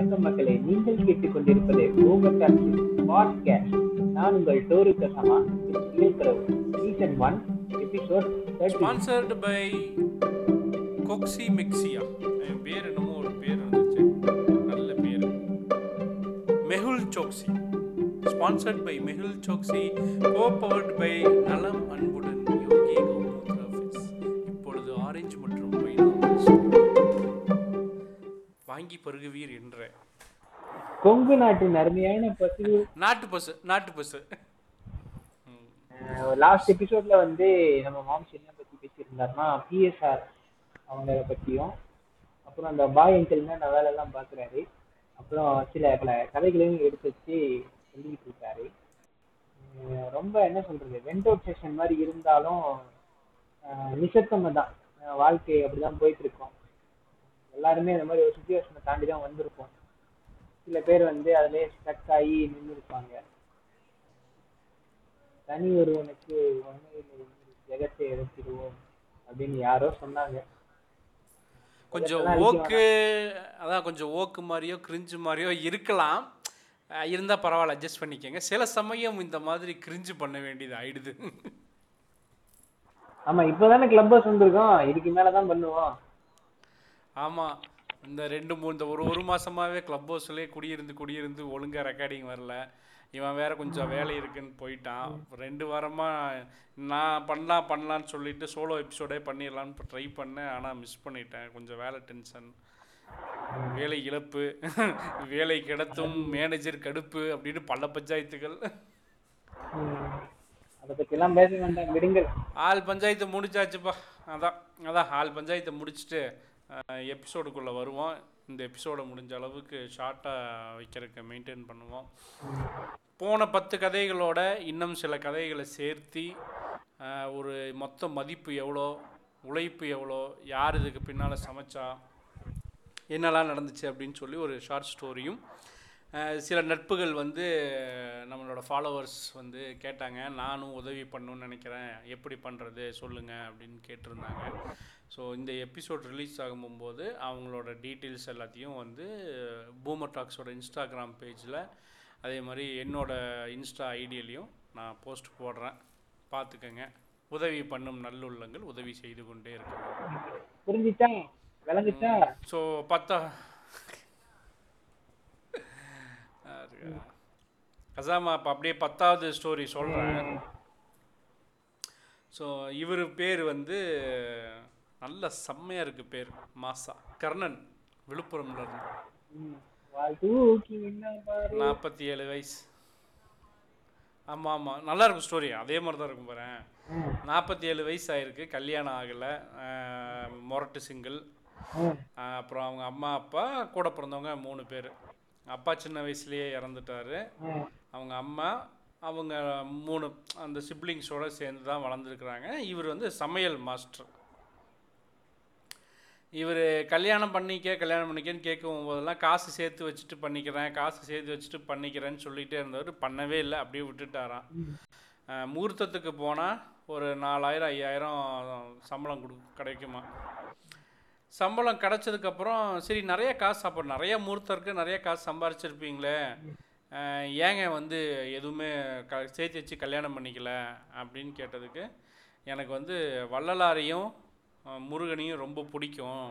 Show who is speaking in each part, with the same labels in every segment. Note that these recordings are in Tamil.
Speaker 1: வணக்கம் மக்களே. நீங்கள் கேட்டுக்கொண்டிருப்பது பூமர் பாட்காஸ்ட். நான் உங்கள் டோரு கசமா இளையப்பிரவு season one episode
Speaker 2: sponsored by கொக்ஸி மிக்சியா என் பேர் என்னமோ ஒரு பேர் இருந்துச்சு நல்ல பேர். Mehul Choksi sponsored by Mehul Choksi co powered by நலம் அன்புடன். வாங்கி பருகுவீர் என்ற.
Speaker 1: கொங்கு நாட்டின் அருமையான பசு.
Speaker 2: நாட்டு பசு நாட்டு பசு.
Speaker 1: லாஸ்ட் எபிசோட்ல வந்து நம்ம மாம்ஸ் என்ன பத்தி பேசியிருந்தாருன்னா பிஎஸ்ஆர் அவங்கள பத்தியும் அப்புறம் அந்த பாய் அங்கிள் நான் வேலை எல்லாம் பாக்குறாரு. அப்புறம் சில பல கதைகளையும் எடுத்து வச்சு சொல்லிக்கிட்டு இருக்காரு. ரொம்ப என்ன சொல்றது வெண்ட் அவுட் செஷன் மாதிரி இருந்தாலும் நிசத்தமை தான். வாழ்க்கை அப்படிதான் போயிட்டு இருக்கோம். எல்லாருமே இந்த மாதிரி ஒரு சுச்சுவேஷனை தாண்டி தான் வந்திருப்போம். சில பேர் வந்து அதிலே ஸ்டக் ஆகி நின்று இருப்பாங்க தனி ஒருவனுக்கு உண்மையில் ஜெகத்தை எடுத்துடுவோம் அப்படின்னு யாரோ சொன்னாங்க.
Speaker 2: கொஞ்சம் ஓக்கு அதான் கொஞ்சம் ஓக்கு மாதிரியோ கிரிஞ்சு மாதிரியோ இருக்கலாம். அஹ் இருந்தா பரவாயில்ல அட்ஜஸ்ட் பண்ணிக்கங்க. சில சமயம் இந்த மாதிரி கிரிஞ்சு பண்ண வேண்டியது ஆயிடுது.
Speaker 1: ஆமா இப்பதானே கிளப் ஹவுஸ் வந்திருக்கோம். இதுக்கு மேலதான் பண்ணுவோம்.
Speaker 2: ஆமா இந்த ரெண்டு மூணு இந்த ஒரு ஒரு மாசமாவே கிளப் ஹவுஸ்லயே குடியிருந்து குடியிருந்து ஒழுங்கா ரெக்கார்டிங் வரல. இவன் வேற கொஞ்சம் வேலை இருக்குன்னு போயிட்டான். ரெண்டு வாரமா நான் பண்ணலாம் பண்ணலான்னு சொல்லிட்டு சோலோ எபிசோடே பண்ணிடலான்னு ட்ரை பண்ணேன். ஆனா மிஸ் பண்ணிட்டேன். கொஞ்சம் வேலை டென்ஷன் வேலை இழப்பு. வேலை கிடத்தும் மேனேஜர் கடுப்பு அப்படின்னு பல பஞ்சாயத்துகள். ஆள் பஞ்சாயத்து முடிச்சாச்சுப்பா. அதான் அதான் ஆள் பஞ்சாயத்தை முடிச்சுட்டு எபிசோடுக்குள்ளே வருவோம். இந்த எபிசோடை முடிஞ்ச அளவுக்கு ஷார்ட்டாக வைக்கிறதுக்கு மெயின்டைன் பண்ணுவோம். போன பத்து கதைகளோட இன்னும் சில கதைகளை சேர்த்தி ஒரு மொத்த மதிப்பு எவ்வளோ உழைப்பு எவ்வளோ யார் இதுக்கு பின்னால் சமைச்சா என்னெல்லாம் நடந்துச்சு அப்படின்னு சொல்லி ஒரு ஷார்ட் ஸ்டோரியும் சில நட்புகள் வந்து நம்மளோட ஃபாலோவர்ஸ் வந்து கேட்டாங்க. நானும் உதவி பண்ணணும்னு நினைக்கிறேன். எப்படி பண்ணுறது சொல்லுங்கள் அப்படின்னு கேட்டிருந்தாங்க. ஸோ இந்த எபிசோட் ரிலீஸ் ஆகும்போது அவங்களோட டீட்டெயில்ஸ் எல்லாத்தையும் வந்து பூமர் டாக்ஸோட இன்ஸ்டாகிராம் பேஜில் அதே மாதிரி என்னோட இன்ஸ்டா ஐடியிலையும் நான் போஸ்ட் போடுறேன். பார்த்துக்கங்க. உதவி பண்ணும் நல்லுள்ளங்கள் உதவி செய்து கொண்டே இருக்கணும்.
Speaker 1: புரிஞ்சுச்சா? விளங்குச்சா?
Speaker 2: ஸோ பத்தா கசாமா இப்போ அப்படியே பத்தாவது ஸ்டோரி சொல்கிறேன் ஸோ இவர் பேர் வந்து நல்ல செம்மையாக இருக்கு பேர் மாசா. கர்ணன் விழுப்புரம்ல இருந்து நாற்பத்தி ஏழு வயசு. ஆமாம் ஆமாம் நல்லா இருக்கும் ஸ்டோரி அதே மாதிரி தான் இருக்கும் பாரு. நாற்பத்தி ஏழு வயசு ஆயிருக்கு கல்யாணம் ஆகலை. மொரட்டு சிங்கிள் அப்புறம் அவங்க அம்மா அப்பா கூட பிறந்தவங்க மூணு பேர். அப்பா சின்ன வயசுலயே இறந்துட்டாரு. அவங்க அம்மா அவங்க மூணு அந்த சிப்ளிங்ஸோட சேர்ந்து தான் வளர்ந்துருக்குறாங்க. இவர் வந்து சமையல் மாஸ்டர் இவர் கல்யாணம் பண்ணிக்க கல்யாணம் பண்ணிக்கன்னு கேட்கும் போதெல்லாம் காசு சேர்த்து வச்சுட்டு பண்ணிக்கிறேன் காசு சேர்த்து வச்சுட்டு பண்ணிக்கிறேன்னு சொல்லிகிட்டே இருந்தவர் பண்ணவே இல்லை அப்படியே விட்டுட்டாராம். முகூர்த்தத்துக்கு போனால் ஒரு நாலாயிரம் ஐயாயிரம் சம்பளம் கொடு கிடைக்குமா? சம்பளம் கிடச்சதுக்கப்புறம் சரி நிறைய காசு அப்போ நிறைய முகூர்த்தம் இருக்குது நிறைய காசு சம்பாரிச்சிருப்பீங்களே. ஏங்க வந்து எதுவுமே க சேர்த்து வச்சு கல்யாணம் பண்ணிக்கல? அப்படின்னு கேட்டதுக்கு எனக்கு வந்து வள்ளலாரையும் முருகனையும் ரொம்ப பிடிக்கும்.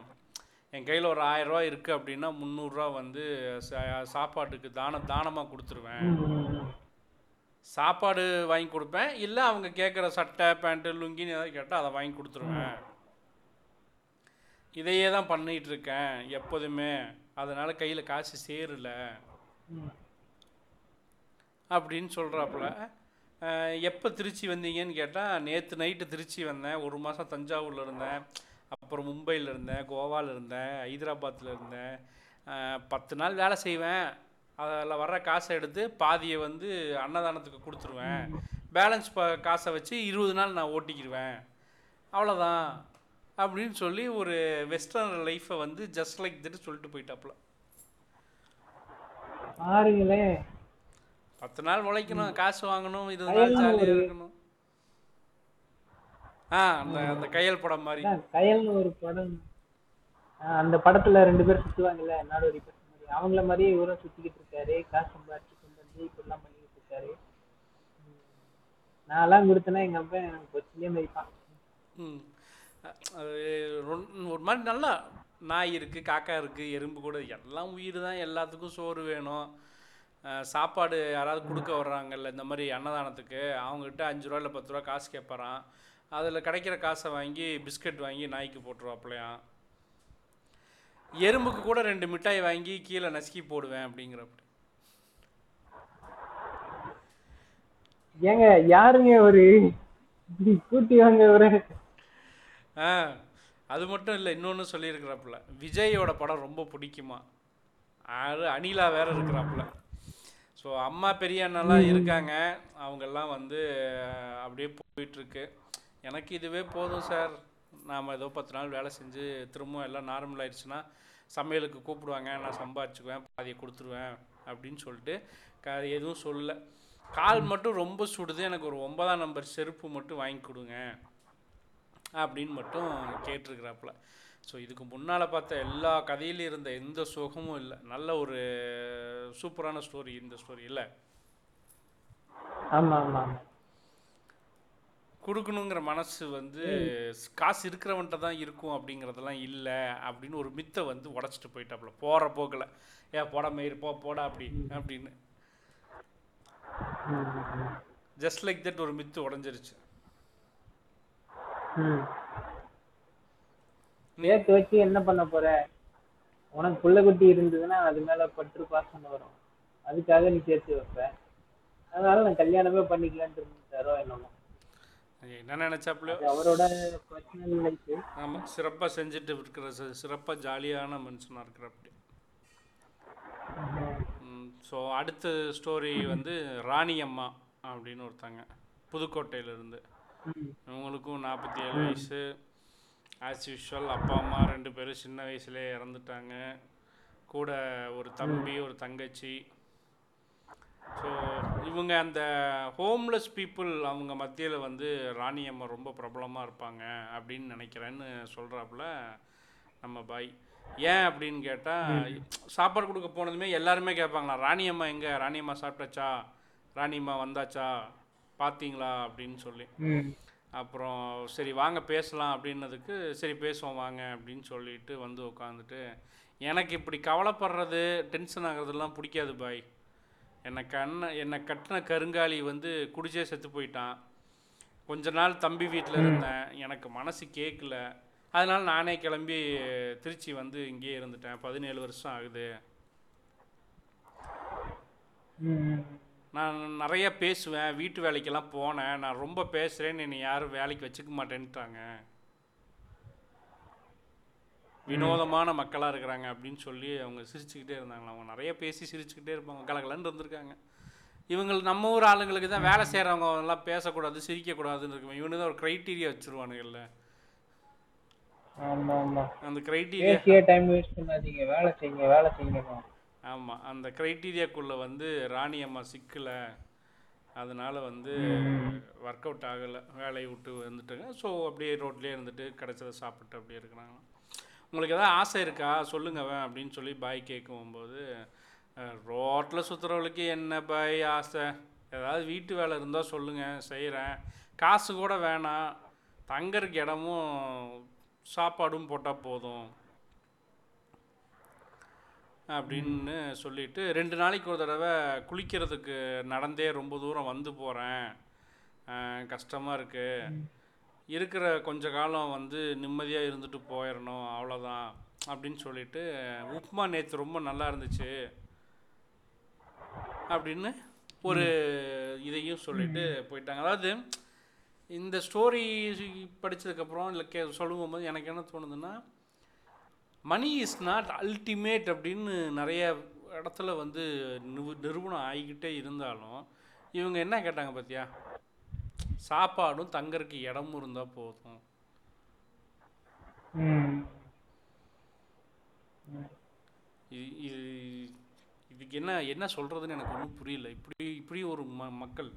Speaker 2: என் கையில் ஒரு ஆயிரரூவா இருக்குது அப்படின்னா முந்நூறுரூவா வந்து சாப்பாட்டுக்கு தான தானமாக கொடுத்துருவேன். சாப்பாடு வாங்கி கொடுப்பேன். இல்லை அவங்க கேட்குற சட்டை பேண்ட்டு லுங்கின்னு ஏதாவது கேட்டால் அதை வாங்கி கொடுத்துருவேன். இதையே தான் பண்ணிகிட்டு இருக்கேன் எப்போதுமே. அதனால் கையில் காசு சேரல. அப்படின்னு சொல்கிறாப்புல எப்போ திருச்சி வந்தீங்கன்னு கேட்டால் நேற்று நைட்டு திருச்சி வந்தேன். ஒரு மாதம் தஞ்சாவூரில் இருந்தேன். அப்புறம் மும்பையில் இருந்தேன் கோவாவில் இருந்தேன் ஹைதராபாத்தில் இருந்தேன். பத்து நாள் வேலை செய்வேன். அதில் வர்ற காசை எடுத்து பாதியை வந்து அன்னதானத்துக்கு கொடுத்துருவேன். பேலன்ஸ் ப காசை வச்சு இருபது நாள் நான் ஓட்டிக்கிடுவேன் அவ்வளோதான் அப்படின்னு சொல்லி ஒரு வெஸ்டர்ன் லைஃப்பை வந்து ஜஸ்ட் லைக் திட்டு சொல்லிட்டு போயிட்டாப்புல.
Speaker 1: பாருங்களேன்.
Speaker 2: பத்து நாள் உழைக்கணும் காசு வாங்கணும் நாள் ஜாலியாக இருக்கணும். ஆ அந்த அந்த கையல் படம் மாதிரி.
Speaker 1: கயல்னு ஒரு படம். அந்த படத்துல ரெண்டு பேர் சுத்துவாங்கல்ல நாடோடி பசங்க மாதிரி. அவங்கள மாதிரியே இவரும் சுத்திக்கிட்டு இருக்காரு. காசு சம்பாதிச்சு கொண்டு வந்து இப்படிலாம் பண்ணிக்கிட்டு இருக்காரு. நான்லாம் கொடுத்தேன்னா எங்க அப்பா எனக்கு கொச்சிலே மதிப்பான்
Speaker 2: ஒரு மாதிரி நல்லா நாய் இருக்குது காக்கா இருக்குது எறும்பு கூட எல்லாம் உயிர் தான். எல்லாத்துக்கும் சோறு வேணும். சாப்பாடு யாராவது கொடுக்க வர்றாங்கல்ல இந்த மாதிரி அன்னதானத்துக்கு அவங்ககிட்ட அஞ்சு ரூபா இல்லை பத்து ரூபா காசு கேட்பறான் அதில் கிடைக்கிற காசை வாங்கி பிஸ்கட் வாங்கி நாய்க்கு போட்டுருவாப்லையாம் எறும்புக்கு கூட ரெண்டு மிட்டாய் வாங்கி கீழே நசுக்கி போடுவேன் அப்படிங்கிறப்படி
Speaker 1: ஏங்க யாருங்க ஒரு கூட்டி வாங்க ஒரு
Speaker 2: ஆ அது மட்டும் இல்லை இன்னொன்று சொல்லியிருக்கிறாப்புல. விஜயோட படம் ரொம்ப பிடிக்குமா? அது அனிலா வேற இருக்கிறாப்புல. ஸோ அம்மா பெரிய அண்ணெல்லாம் இருக்காங்க. அவங்கெல்லாம் வந்து அப்படியே போயிட்டுருக்கு. எனக்கு இதுவே போதும் சார். நாம் ஏதோ பத்து நாள் வேலை செஞ்சு திரும்பவும் எல்லாம் நார்மல் ஆயிடுச்சுன்னா சமையலுக்கு கூப்பிடுவாங்க. நான் சம்பாரிச்சுக்குவேன் பாதியை கொடுத்துருவேன் அப்படின்னு சொல்லிட்டு க எதுவும் சொல்லல. கால் மட்டும் ரொம்ப சுடுது. எனக்கு ஒரு ஒன்பதாம் நம்பர் செருப்பு மட்டும் வாங்கி கொடுங்க அப்படின்னு மட்டும் கேட்டிருக்கிறாப்புல. ஸோ இதுக்கு முன்னால் பார்த்த எல்லா கதையிலும் இருந்த எந்த சுகமும் இல்லை. நல்ல ஒரு சூப்பரான ஸ்டோரி இந்த ஸ்டோரி இல்லை.
Speaker 1: ஆமா ஆமா. ஆமா
Speaker 2: கொடுக்கணுங்கிற மனசு வந்து காசு இருக்கிறவன்ட்ட தான் இருக்கும் அப்படிங்கிறதெல்லாம் இல்லை அப்படின்னு ஒரு மித்தை வந்து உடச்சிட்டு போயிட்டாப்புல. போகிற போக்கில். ஏ போட மயிர் போ போடா அப்படி அப்படின்னு. ஜஸ்ட் லைக் தட் ஒரு மித்து உடஞ்சிருச்சு.
Speaker 1: ம். சேர்த்து வச்சு என்ன பண்ண போற? உனக்கு புள்ள குட்டி இருந்ததுன்னா அது மேல பற்று பாசம் வரும். அதுக்காக நீ சேர்த்து வைப்ப. அதனால நான் கல்யாணமே பண்ணிக்கலான்ட்டு இருந்தாரோ என்னமோ.
Speaker 2: என்ன நினச்சாப்புலையோ
Speaker 1: அது அவரோட பர்சனல் லைஃப்
Speaker 2: ஆமாம் சிறப்பாக செஞ்சுட்டு இருக்கிற சிறப்பாக ஜாலியான மனுஷனாக இருக்கிற அப்படி ஸோ அடுத்த ஸ்டோரி வந்து ராணி அம்மா அப்படின்னு ஒருத்தங்க புதுக்கோட்டையிலேருந்து. இவங்களுக்கும் நாற்பத்தி ஏழு வயசு. ஆஸ் யூஷுவல் அப்பா அம்மா ரெண்டு பேரும் சின்ன வயசுலேயே இறந்துட்டாங்க. கூட ஒரு தம்பி ஒரு தங்கச்சி. ஸோ இவங்க அந்த ஹோம்லெஸ் பீப்புள் அவங்க மத்தியில் வந்து ராணி அம்மா ரொம்ப பிரபலமாக இருப்பாங்க அப்படின்னு நினைக்கிறேன்னு சொல்கிறாப்புல நம்ம பாய். ஏன் அப்படின்னு கேட்டால் சாப்பாடு கொடுக்க போனதுமே எல்லாருமே கேட்பாங்களா ராணி அம்மா எங்கே? ராணி அம்மா சாப்பிட்டாச்சா? ராணி அம்மா வந்தாச்சா? பார்த்தீங்களா அப்படின்னு சொல்லி. அப்புறம் சரி வாங்க பேசலாம் அப்படின்னதுக்கு சரி பேசுவோம் வாங்க அப்படின்னு சொல்லிட்டு வந்து உட்காந்துட்டு எனக்கு இப்படி கவலைப்படுறது டென்ஷன் ஆகுறதெல்லாம் பிடிக்காது பாய். என்னை கண்ண என்னை கட்டின கருங்காலி வந்து குடிச்சே செத்து போயிட்டான். கொஞ்ச நாள் தம்பி வீட்டில் இருந்தேன். எனக்கு மனசு கேட்கல அதனால நானே கிளம்பி திருச்சி வந்து இங்கேயே இருந்துட்டேன். பதினேழு வருஷம் ஆகுது. நான் நிறைய பேசுவேன் வீட்டு வேலைக்கெல்லாம் போனேன். நான் ரொம்ப பேசுகிறேன்னு என்னை யாரும் வேலைக்கு வச்சுக்க மாட்டேன்ட்டாங்க. வினோதமான மக்களாக இருக்கிறாங்க அப்படின்னு சொல்லி அவங்க சிரிச்சுக்கிட்டே இருந்தாங்களா? அவங்க நிறைய பேசி சிரிச்சுக்கிட்டே இருப்பாங்க. கலகலன்னு இருந்திருக்காங்க. இவங்க நம்ம ஊர் ஆளுங்களுக்கு தான் வேலை செய்கிறவங்க எல்லாம் பேசக்கூடாது சிரிக்கக்கூடாதுன்னு இருக்கும். இவனு தான் ஒரு க்ரைட்டீரியா வச்சுருவானுங்கல்ல
Speaker 1: ஆமா ஆமா.
Speaker 2: அந்த க்ரைட்டீரியா
Speaker 1: டைம் வேஸ்ட் பண்ணாதீங்க. வேலை செய்யுங்க வேலை செய்யணும்
Speaker 2: ஆமாம் அந்த க்ரைட்டீரியாக்குள்ளே வந்து ராணி அம்மா சிக்கலை. அதனால் வந்து ஒர்க் அவுட் ஆகலை. வேலையை விட்டு வந்துட்டுங்க. ஸோ அப்படியே ரோட்லேயே இருந்துட்டு கிடச்சதை சாப்பிட்டு அப்படியே இருக்கிறாங்க. உங்களுக்கு எதாவது ஆசை இருக்கா? சொல்லுங்க வே அப்படின்னு சொல்லி பாய் கேட்கும்போது ரோட்டில் சுற்றுறவளுக்கு என்ன பாய் ஆசை? ஏதாவது வீட்டு வேலை இருந்தால் சொல்லுங்கள் செய்கிறேன் காசு கூட வேணாம். தங்கறதுக்கு இடமும் சாப்பாடும் போட்டால் போதும். அப்படின்னு சொல்லிட்டு ரெண்டு நாளைக்கு ஒரு தடவை குளிக்கிறதுக்கு நடந்தே ரொம்ப தூரம் வந்து போகிறேன் கஷ்டமாக இருக்குது இருக்கிற கொஞ்ச காலம் வந்து நிம்மதியாக இருந்துட்டு போயிடணும் அவ்வளோதான் அப்படின்னு சொல்லிட்டு உப்புமா நேற்று ரொம்ப நல்லா இருந்துச்சு அப்படின்னு ஒரு இதையும் சொல்லிட்டு போயிட்டாங்க. அதாவது இந்த ஸ்டோரி படித்ததுக்கப்புறம் இல்லை கே சொல்லும்போது எனக்கு என்ன தோணுதுன்னா மணி இஸ் நாட் அல்டிமேட் அப்படின்னு நிறைய இடத்துல வந்து நிவு- நிரூபணம் ஆகிக்கிட்டே இருந்தாலும் இவங்க என்ன கேட்டாங்க பார்த்தியா சாப்பாடும் தங்கறதுக்கு இடமும் இருந்தால் போதும். இது இதுக்கு என்ன என்ன சொல்கிறதுன்னு எனக்கு ஒன்றும் புரியல. இப்படி இப்படி ஒரு ம மக்கள்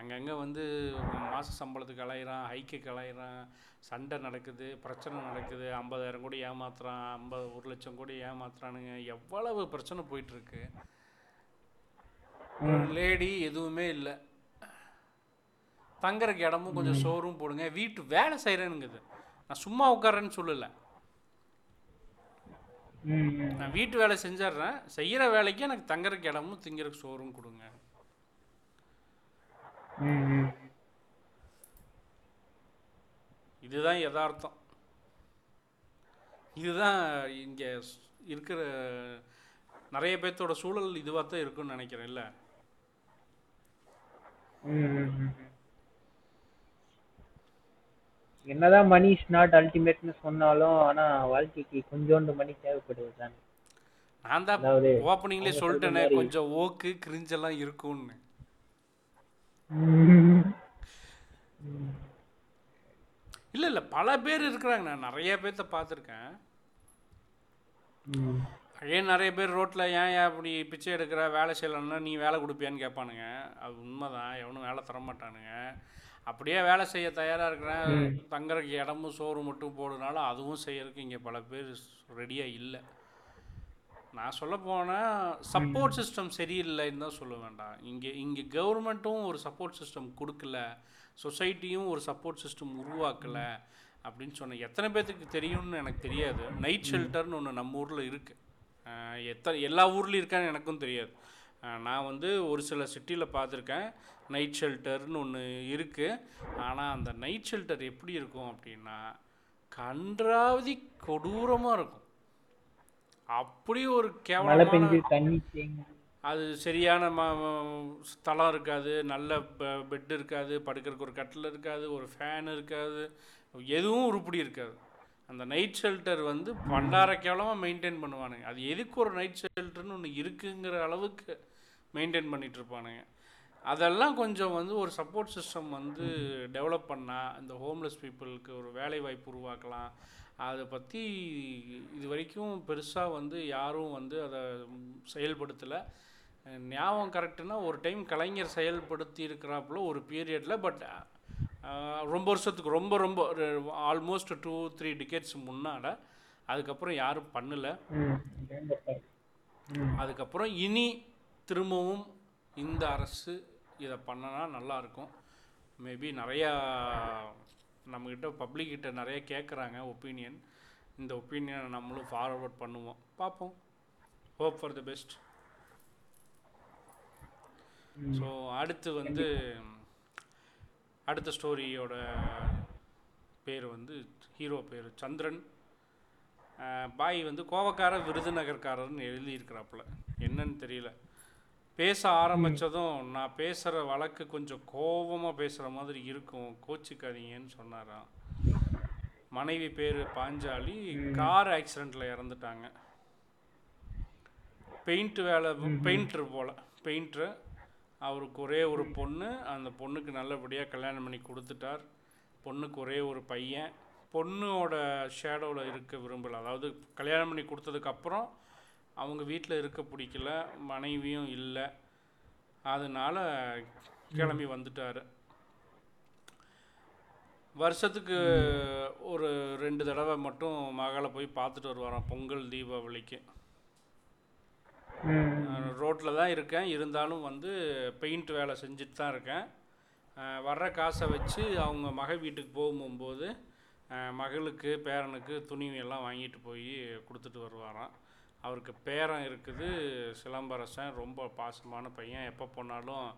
Speaker 2: அங்கங்கே வந்து மாத சம்பளத்துக்கு அலையிறான் ஹைக்குக்கு அலையிறான் சண்டை நடக்குது பிரச்சனை நடக்குது ஐம்பதாயிரம் கோடி ஏமாத்துறான் ஐம்பது ஒரு லட்சம் கோடி ஏமாத்துறானுங்க. எவ்வளவு பிரச்சனை போயிட்டுருக்கு? லேடி எதுவுமே இல்லை. தங்கறதுக்கு இடமும் கொஞ்சம் ஷோரூம் போடுங்க. வீட்டு வேலை செய்கிறேனுங்குது நான் சும்மா உட்காரேன்னு சொல்லலை. நான் வீட்டு வேலை செஞ்சிடுறேன். செய்கிற வேலைக்கு எனக்கு தங்கறதுக்கு இடமும் திங்கிறதுக்கு ஷோரூம் கொடுங்க. இதுதான் யதார்த்தம். இதுதான் இங்கே இருக்கிற நிறைய பேர்த்தோட சூழல் இதுவாக தான் இருக்குன்னு நினைக்கிறேன் இல்லை.
Speaker 1: என்னதான் மணி இஸ் நாட் அல்டிமேட்னு சொன்னாலும் ஆனா வாழ்க்கைக்கு கொஞ்சோண்டு மணி தேவைப்படுது தானே.
Speaker 2: நான் தான் ஓப்பனிங்லேயே சொல்லிட்டேனே கொஞ்சம் ஓக்கு கிரிஞ்செல்லாம் இருக்கும்னு. இல்லை இல்லை. பல பேர் இருக்கிறாங்க. நான் நிறைய பேர்த்த பார்த்துருக்கேன். அதே நிறைய பேர் ரோட்டில் ஏன் ஏன் அப்படி பிச்சை எடுக்கிற? வேலை செய்யலன்னா நீ வேலை கொடுப்பியான்னு கேட்பானுங்க. அது உண்மைதான். எவனும் வேலை தர மாட்டானுங்க. அப்படியே வேலை செய்ய தயாராக இருக்கிறேன். தங்கறதுக்கு இடமும் சோறு மட்டும் போடுனாலும் அதுவும் செய்யறதுக்கு இங்கே பல பேர் ரெடியாக இல்லை. நான் சொல்ல போனால் சப்போர்ட் சிஸ்டம் சரியில்லைன்னு தான் சொல்ல வேண்டாம். இங்கே இங்கே கவர்மெண்ட்டும் ஒரு சப்போர்ட் சிஸ்டம் கொடுக்கல. சொசைட்டியும் ஒரு சப்போர்ட் சிஸ்டம் உருவாக்கலை. அப்படின்னு சொன்னேன் எத்தனை பேர்த்துக்கு தெரியும்னு எனக்கு தெரியாது. நைட் ஷெல்டர்னு ஒன்று நம்ம ஊரில் இருக்குது எத்தனை எல்லா ஊர்லேயும் இருக்கான்னு எனக்கும் தெரியாது. நான் வந்து ஒரு சில சிட்டியில் பார்த்துருக்கேன். நைட் ஷெல்டர்னு ஒன்று இருக்குது ஆனால் அந்த நைட் ஷெல்டர் எப்படி இருக்கும் அப்படின்னா கன்றாவதி கொடூரமாக இருக்கும். அப்படி ஒரு கேவலமான அது சரியான ம ஸ்தலம் இருக்காது நல்ல பெட் இருக்காது படுக்கிறதுக்கு ஒரு கட்டில் இருக்காது ஒரு ஃபேன் இருக்காது எதுவும் உருப்படி இருக்காது. அந்த நைட் ஷெல்டர் வந்து பண்டார கேவலமாக மெயின்டைன் பண்ணுவானுங்க. அது எதுக்கு ஒரு நைட் ஷெல்டர்னு ஒன்று இருக்குங்கிற அளவுக்கு மெயின்டைன் பண்ணிட்டு இருப்பானுங்க. அதெல்லாம் கொஞ்சம் வந்து ஒரு சப்போர்ட் சிஸ்டம் வந்து டெவலப் பண்ணால் இந்த ஹோம்லெஸ் பீப்புளுக்கு ஒரு வேலை வாய்ப்பு உருவாக்கலாம். அதை பற்றி இது வரைக்கும் பெருசாக வந்து யாரும் வந்து அதை செயல்படுத்தலை. ஞாபகம் கரெக்டுனா ஒரு டைம் கலைஞர் செயல்படுத்தி இருக்கிறாப்புல ஒரு பீரியடில் பட் ரொம்ப வருஷத்துக்கு ரொம்ப ரொம்ப ஆல்மோஸ்ட் டூ த்ரீ டிக்கெட்ஸ் முன்னாட அதுக்கப்புறம் யாரும் பண்ணலை. அதுக்கப்புறம் இனி திரும்பவும் இந்த அரசு இதை பண்ணனா நல்லாயிருக்கும். மேபி நிறையா நம்மக்கிட்ட பப்ளிக்கிட்ட நிறைய கேட்குறாங்க ஒப்பீனியன் இந்த ஒப்பீனியனை நம்மளும் ஃபார்வர்ட் பண்ணுவோம். பார்ப்போம். Hope for the best so அடுத்து வந்து அடுத்த ஸ்டோரியோட பேர் வந்து ஹீரோ பேர் சந்திரன். பாய் வந்து கோவக்கார விருதுநகர்காரர்னு எழுதியிருக்கிறாப்புல. என்னன்னு தெரியல. பேச ஆரம்பித்ததும் நான் பேசுகிற வழக்கு கொஞ்சம் கோவமாக பேசுகிற மாதிரி இருக்கும். கோச்சிக்காதீங்கன்னு சொன்னாராம். மனைவி பேர் பாஞ்சாலி. கார் ஆக்சிடெண்ட்டில் இறந்துட்டாங்க. பெயிண்ட் வேலை பெயிண்டர் போல். பெயிண்டரு. அவருக்கு ஒரே ஒரு பொண்ணு. அந்த பொண்ணுக்கு நல்லபடியாக கல்யாணம் பண்ணி கொடுத்துட்டார். பொண்ணுக்கு ஒரே ஒரு பையன். பொண்ணோட ஷேடோவில் இருக்க விரும்பல. அதாவது கல்யாணம் பண்ணி கொடுத்ததுக்கப்புறம் அவங்க வீட்டில் இருக்க பிடிக்கல மனைவியும் இல்லை. அதனால கிளம்பி வந்துட்டார். வருஷத்துக்கு ஒரு ரெண்டு தடவை மட்டும் மகளை போய் பார்த்துட்டு வருவாராம் பொங்கல் தீபாவளிக்கு. ரோட்டில் தான் இருக்கேன். இருந்தாலும் வந்து பெயிண்ட் வேலை செஞ்சுட்டு தான் இருக்கேன். வர்ற காசை வச்சு அவங்க மக வீட்டுக்கு போகும்போது மகளுக்கு பேரனுக்கு துணி எல்லாம் வாங்கிட்டு போய் கொடுத்துட்டு வருவாராம். அவருக்கு பேரன் இருக்குது சிலம்பரசன் ரொம்ப பாசமான பையன். எப்போ போனாலும்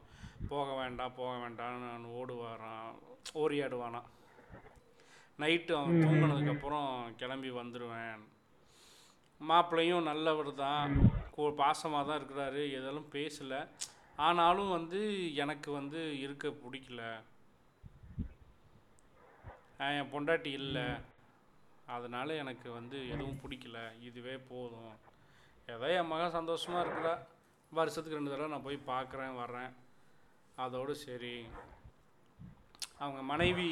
Speaker 2: போக வேண்டாம் போக வேண்டாம்னு நான் ஓடுவாராம் ஓரியாடுவானாம் நைட்டு அவன் தூங்கினதுக்கப்புறம் கிளம்பி வந்துடுவேன் மாப்பிள்ளையும் நல்லவர் தான். பாசமாக தான் இருக்கிறாரு. எதாலும் பேசலை. ஆனாலும் வந்து எனக்கு வந்து இருக்க பிடிக்கல. என் பொண்டாட்டி இல்லை. அதனால எனக்கு வந்து எதுவும் பிடிக்கல. இதுவே போதும். ஏதோ என் மகன் சந்தோஷமாக இருக்கிறா. வருஷத்துக்கு ரெண்டு தடவை நான் போய் பார்க்குறேன் வர்றேன். அதோடு சரி. அவங்க மனைவி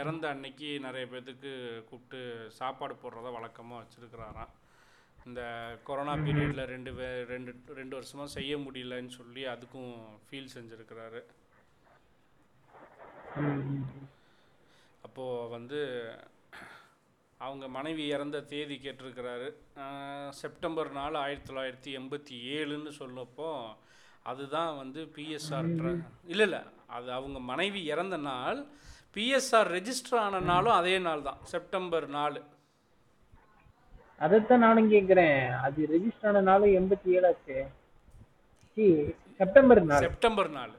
Speaker 2: இறந்த அன்னைக்கு நிறைய பேர்த்துக்கு கூப்பிட்டு சாப்பாடு போடுறத வழக்கமாக வச்சுருக்கிறாராம். இந்த கொரோனா பீரியடில் ரெண்டு வே ரெண்டு ரெண்டு வருஷமாக செய்ய முடியலன்னு சொல்லி அதுக்கும் ஃபீல் செஞ்சுருக்கிறாரு. அப்போது வந்து அவங்க மனைவி இறந்த தேதி கேட்டிருக்கிறாரு. செப்டம்பர் நாலு ஆயிரத்தி தொள்ளாயிரத்தி எண்பத்தி ஏழுன்னு சொல்லப்போ அதுதான் வந்து பிஎஸ்ஆர் இல்லை இல்லை அது அவங்க மனைவி இறந்த நாள் பிஎஸ்ஆர் ரெஜிஸ்டர் ஆன நாளும் அதே நாள் தான் செப்டம்பர் நாலு.
Speaker 1: அதைத்தான் நானும் கேக்குறேன். அது ரெஜிஸ்டர் ஆன நாள் எண்பத்தி ஏழாச்சு. செப்டம்பர் நாள்
Speaker 2: செப்டம்பர் நாலு.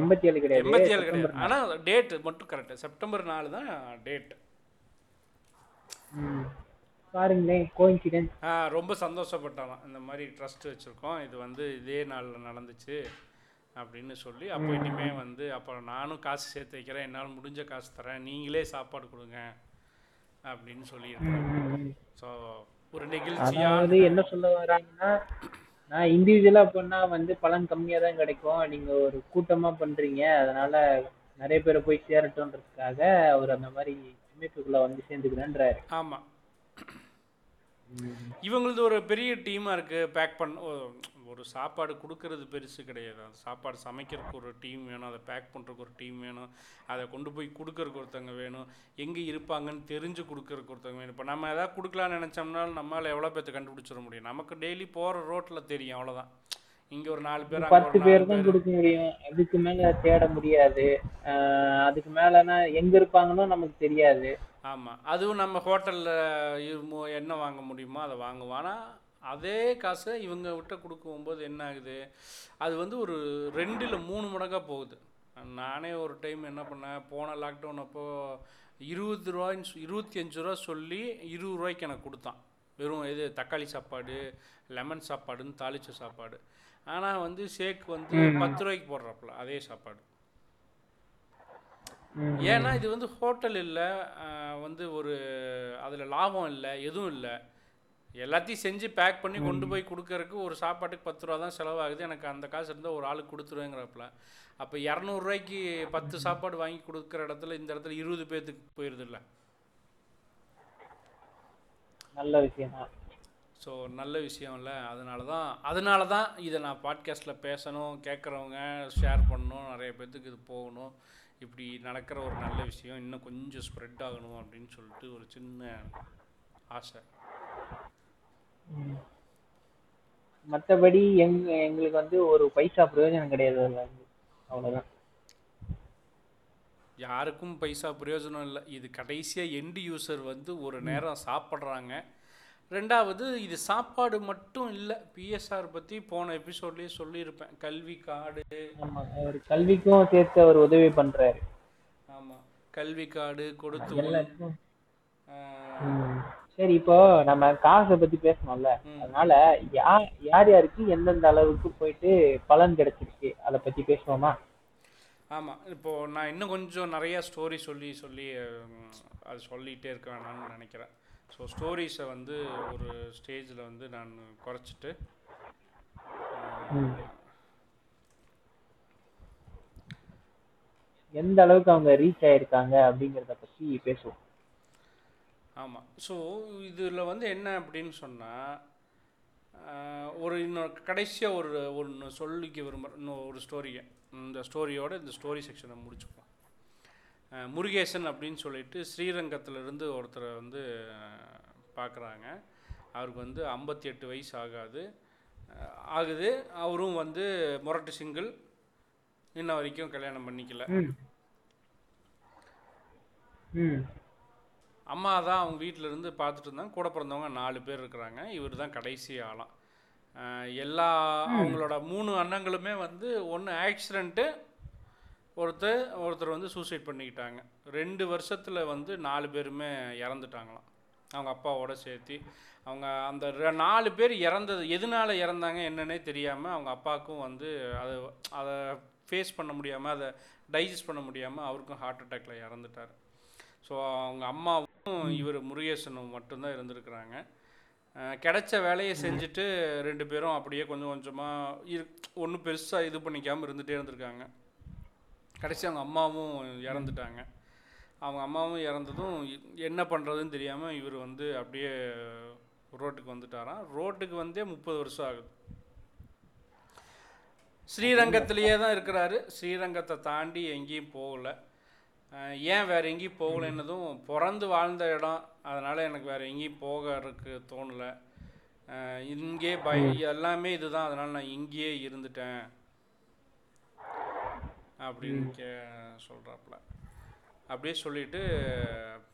Speaker 1: எண்பத்தி ஏழு கிடையாது.
Speaker 2: எண்பத்தி ஏழு கிடையாது. ஆனால் டேட் மட்டும் கரெக்டு செப்டம்பர் நாலு தான் டேட்
Speaker 1: ம் பாருங்களேன் கோயின்சிடென்ட்
Speaker 2: ரொம்ப சந்தோஷப்பட்டாலாம் இந்த மாதிரி ட்ரஸ்ட் வச்சுருக்கோம். இது வந்து இதே நாளில் நடந்துச்சு அப்படின்னு சொல்லி அப்போ இனிமே வந்து அப்புறம் நானும் காசு சேர்த்து வைக்கிறேன். என்னால் முடிஞ்ச காசு தரேன். நீங்களே சாப்பாடு கொடுங்க அப்படின்னு சொல்லியிருக்கேன் ஸோ ஒரு நெகிழ்ச்சியாக
Speaker 1: அதாவது என்ன சொல்ல வராங்கன்னா நான் இண்டிவிஜுவலா பண்ணா வந்து பலன் கம்மியா தான் கிடைக்கும். நீங்க ஒரு கூட்டமா பண்றீங்க. அதனால நிறைய பேரை போய் சேரட்டும்ன்றதுக்காக அவர் அந்த மாதிரி அமைப்புக்குள்ள வந்து சேர்ந்துக்கிறேன்றாரு
Speaker 2: ஆமா. இவங்களது ஒரு பெரிய டீமாக இருக்குது பேக் பண்ண ஒரு சாப்பாடு கொடுக்கறது பெருசு கிடையாது. அந்த சாப்பாடு சமைக்கிறதுக்கு ஒரு டீம் வேணும். அதை பேக் பண்ணுறதுக்கு ஒரு டீம் வேணும். அதை கொண்டு போய் கொடுக்கறதுக்கு ஒருத்தவங்க வேணும். எங்கே இருப்பாங்கன்னு தெரிஞ்சு கொடுக்கறதுக்கு ஒருத்தவங்க வேணும். இப்போ நம்ம எதாவது கொடுக்கலான்னு நினச்சோம்னா நம்மளால் எவ்வளோ பேர்த்த கண்டுபிடிச்சிட முடியும்? நமக்கு டெய்லி போகிற ரோட்டில் தெரியும். அவ்வளோதான் இங்கே ஒரு நாலு பேர்
Speaker 1: பத்து பேர் தான் கொடுக்க முடியும். அதுக்கு மேல தேட முடியாது. அதுக்கு மேலனா எங்க இருப்பாங்கன்னு நமக்கு தெரியாது.
Speaker 2: ஆமாம் அதுவும் நம்ம ஹோட்டலில் என்ன வாங்க முடியுமோ அதை வாங்குவோம். அதே காசை இவங்க விட்ட கொடுக்கும்போது என்ன ஆகுது? அது வந்து ஒரு ரெண்டு இல்லை மூணு மடங்காக போகுது. நானே ஒரு டைம் என்ன பண்ணேன்? போன லாக்டவுன் அப்போ இருபது ரூபாய்ன்னு இருபத்தி அஞ்சு ரூபா சொல்லி இருபது ரூபாய்க்கு எனக்கு கொடுத்தான். வெறும் இது தக்காளி சாப்பாடு லெமன் சாப்பாடுன்னு தாளிச்ச சாப்பாடு. ஆனால் வந்து ஷேக் வந்து பத்து ரூபாய்க்கு போடுறாப்புல அதே சாப்பாடு. ஏன்னா இது வந்து ஹோட்டல் இல்லை வந்து ஒரு அதில் லாபம் இல்லை எதுவும் இல்லை. எல்லாத்தையும் செஞ்சு பேக் பண்ணி கொண்டு போய் கொடுக்கறதுக்கு ஒரு சாப்பாட்டுக்கு பத்து ரூபா தான் செலவாகுது. எனக்கு அந்த காசு இருந்தால் ஒரு ஆளுக்கு கொடுத்துருவேங்கிறப்பல. அப்போ இரநூறுவாய்க்கு பத்து சாப்பாடு வாங்கி கொடுக்குற இடத்துல இந்த இடத்துல இருபது பேர்த்துக்கு போயிடுது இல்லை.
Speaker 1: நல்ல விஷயம் தான்
Speaker 2: ஸோ நல்ல விஷயம் இல்லை அதனால தான் அதனால தான் இதை நான் பாட்காஸ்ட்டில் பேசணும் கேட்குறவங்க ஷேர் பண்ணணும் நிறைய பேர்த்துக்கு இது போகணும். இப்படி நடக்கிற ஒரு நல்ல விஷயம் இன்னும் கொஞ்சம் ஸ்ப்ரெட் ஆகணும் அப்படின்னு சொல்லிட்டு ஒரு சின்ன ஆசை.
Speaker 1: மத்தபடி எங்க எங்களுக்கு வந்து ஒரு பைசா பிரயோஜனம் கிடையாது அவ்வளவுதான்.
Speaker 2: யாருக்கும் பைசா பிரயோஜனம் இல்லை. இது கடைசியாக எண்டு யூசர் வந்து ஒரு நேரம் சாப்பிட்றாங்க. ரெண்டாவது இது சாப்பாடு மட்டும் இல்லை பிஎஸ்ஆர் பற்றி போன எபிசோட்லேயே சொல்லியிருப்பேன். கல்வி கார்டு
Speaker 1: ஆமா அவர் கல்விக்கும் சேர்த்து அவர் உதவி பண்றாரு.
Speaker 2: ஆமாம் கல்வி கார்டு கொடுத்து.
Speaker 1: சரி இப்போ நம்ம காசை பத்தி பேசணும்ல. அதனால யார் யார் யாருக்கு எந்தெந்த அளவுக்கு போயிட்டு பலன் கிடைச்சிருக்கு? அதை பத்தி பேசுவோமா?
Speaker 2: ஆமாம் இப்போது நான் இன்னும் கொஞ்சம் நிறையா ஸ்டோரி சொல்லி சொல்லி அது சொல்லிகிட்டே இருக்க வேணாம்னு நினைக்கிறேன். ஸோ ஸ்டோரிஸை வந்து ஒரு ஸ்டேஜில் வந்து நான் குறைச்சிட்டு.
Speaker 1: எந்த அளவுக்கு அவங்க ரீச் ஆயிருக்காங்க அப்படிங்கறத பத்தி பேசுவோம்.
Speaker 2: ஆமாம் ஸோ இதில் வந்து என்ன அப்படின்னு சொன்னால் ஒரு இன்னொரு கடைசியாக ஒரு ஒன்று சொல்லிக்க விரும்புகிறேன் இன்னும் ஒரு ஸ்டோரியை இந்த ஸ்டோரியோட இந்த ஸ்டோரி செக்ஷனை முடிச்சுப்போம். முருகேசன் அப்படின்னு சொல்லிட்டு ஸ்ரீரங்கத்திலிருந்து ஒருத்தரை வந்து பார்க்குறாங்க. அவருக்கு வந்து ஐம்பத்தி எட்டு வயசு ஆகாது. ஆகுது. அவரும் வந்து முரட்டு சிங்கிள். இன்ன வரைக்கும் கல்யாணம் பண்ணிக்கல. அம்மா தான் அவங்க வீட்டில் இருந்து பார்த்துட்டு இருந்தாங்க. கூட பிறந்தவங்க நாலு பேர் இருக்கிறாங்க. இவர் தான் கடைசி ஆளாம் எல்லா அவங்களோட மூணு அண்ணங்களுமே வந்து ஒன்று ஆக்சிடெண்ட்டு ஒருத்தர் ஒருத்தர் வந்து சூசைட் பண்ணிக்கிட்டாங்க. ரெண்டு வருஷத்தில் வந்து நாலு பேருமே இறந்துட்டாங்களாம். அவங்க அப்பாவோட சேர்த்து அவங்க அந்த நாலு பேர் இறந்தது எதனால இறந்தாங்க என்னன்னே தெரியாமல் அவங்க அப்பாவுக்கும் வந்து அதை அதை ஃபேஸ் பண்ண முடியாமல் அதை டைஜஸ்ட் பண்ண முடியாமல் அவருக்கும் ஹார்ட் அட்டாக்ல இறந்துட்டார். ஸோ அவங்க அம்மாவும் இவர் முருகேசனும் மட்டும்தான் இருந்திருக்கிறாங்க. கிடைச்ச வேலையை செஞ்சுட்டு ரெண்டு பேரும் அப்படியே கொஞ்சம் கொஞ்சமாக இரு ஒன்றும் பெருசாக இது பண்ணிக்காமல் இருந்துகிட்டே இருந்திருக்காங்க. கடைசி அவங்க அம்மாவும் இறந்துட்டாங்க. அவங்க அம்மாவும் இறந்ததும் என்ன பண்ணுறதுன்னு தெரியாமல் இவர் வந்து அப்படியே ரோட்டுக்கு வந்துட்டாராம். ரோட்டுக்கு வந்தே முப்பது வருஷம் ஆகுது. ஸ்ரீரங்கத்திலேயே தான் இருக்கிறாரு. ஸ்ரீரங்கத்தை தாண்டி எங்கேயும் போகலை. ஏன் வேறு எங்கேயும் போகலைன்னதும் பிறந்து வாழ்ந்த இடம். அதனால் எனக்கு வேறு எங்கேயும் போகிறதுக்கு தோணலை. இங்கே பய எல்லாமே இதுதான். அதனால் நான் இங்கேயே இருந்துட்டேன். அப்படின்னு கே சொல்கிறாப்புல அப்படியே சொல்லிட்டு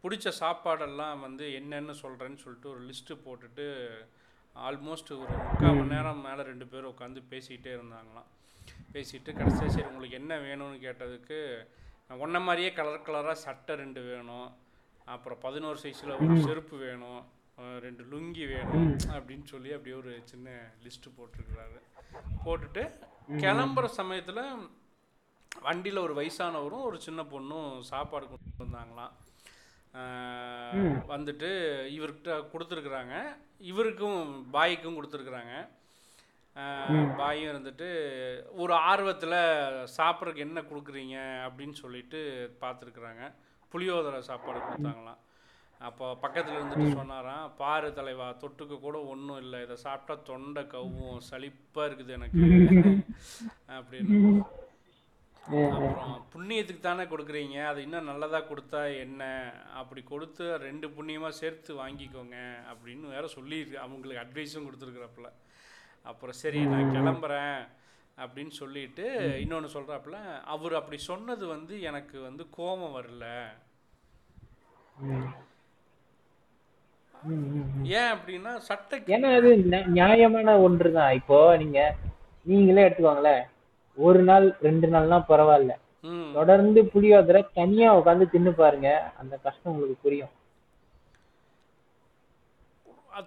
Speaker 2: பிடிச்ச சாப்பாடெல்லாம் வந்து என்னென்னு சொல்கிறேன்னு சொல்லிட்டு ஒரு லிஸ்ட்டு போட்டுட்டு ஆல்மோஸ்ட் ஒரு முக்கால் மணி நேரம் மேலே ரெண்டு பேரும் உட்காந்து பேசிக்கிட்டே இருந்தாங்களாம். பேசிட்டு கடைசியாக சரி உங்களுக்கு என்ன வேணும்னு கேட்டதுக்கு ஒன்றை மாதிரியே கலர் கலராக சட்டை ரெண்டு வேணும் அப்புறம் பதினோரு சைஸில் ஒரு செருப்பு வேணும் ரெண்டு லுங்கி வேணும் அப்படின்னு சொல்லி அப்படியே ஒரு சின்ன லிஸ்ட்டு போட்டிருக்கிறாரு. போட்டுட்டு கிளம்புற சமயத்தில் வண்டியில் ஒரு வயசானவரும் ஒரு சின்ன பொண்ணும் சாப்பாடு கொண்டு வந்தாங்களாம். வந்துட்டு இவர்கிட்ட கொடுத்துருக்குறாங்க. இவருக்கும் பாய்க்கும் கொடுத்துருக்குறாங்க. பாயும் இருந்துட்டு ஒரு ஆர்வத்தில் சாப்பிட்றதுக்கு என்ன கொடுக்குறீங்க? அப்படின்னு சொல்லிட்டு பார்த்துருக்குறாங்க. புளியோதரை சாப்பாடு கொடுத்தாங்களாம். அப்போ பக்கத்தில் இருந்துட்டு சொன்னாராம் பாரு தலைவா தொட்டுக்க கூட ஒன்றும் இல்லை. இதை சாப்பிட்டா தொண்டை கவ்வும் சலிப்பாக இருக்குது எனக்கு. அப்படின்னு. அப்புறம் புண்ணியத்துக்கு தானே கொடுக்குறீங்க. அது இன்னும் நல்லதாக கொடுத்தா என்ன? அப்படி கொடுத்து ரெண்டு புண்ணியமாக சேர்த்து வாங்கிக்கோங்க அப்படின்னு வேற சொல்லி அவங்களுக்கு அட்வைஸும் கொடுத்துருக்குறாப்புல. அப்புறம் சரி நான் கிளம்புறேன் அப்படின்னு சொல்லிட்டு இன்னொன்று சொல்கிறாப்புல அவர் அப்படி சொன்னது வந்து எனக்கு வந்து கோபம் வரல. ஏன் அப்படின்னா சட்டை
Speaker 1: ஏன்னா அது நியாயமான ஒன்று தான் இப்போ நீங்க நீங்களே எடுத்துக்கோங்களேன். ஒரு நாள் ரெண்டு நாள்னா பரவாயில்ல. தொடர்ந்து புளியோதரை தனியா உட்காந்து தின்னு பாருங்க. அந்த கஷ்டம் உங்களுக்கு புரியும்.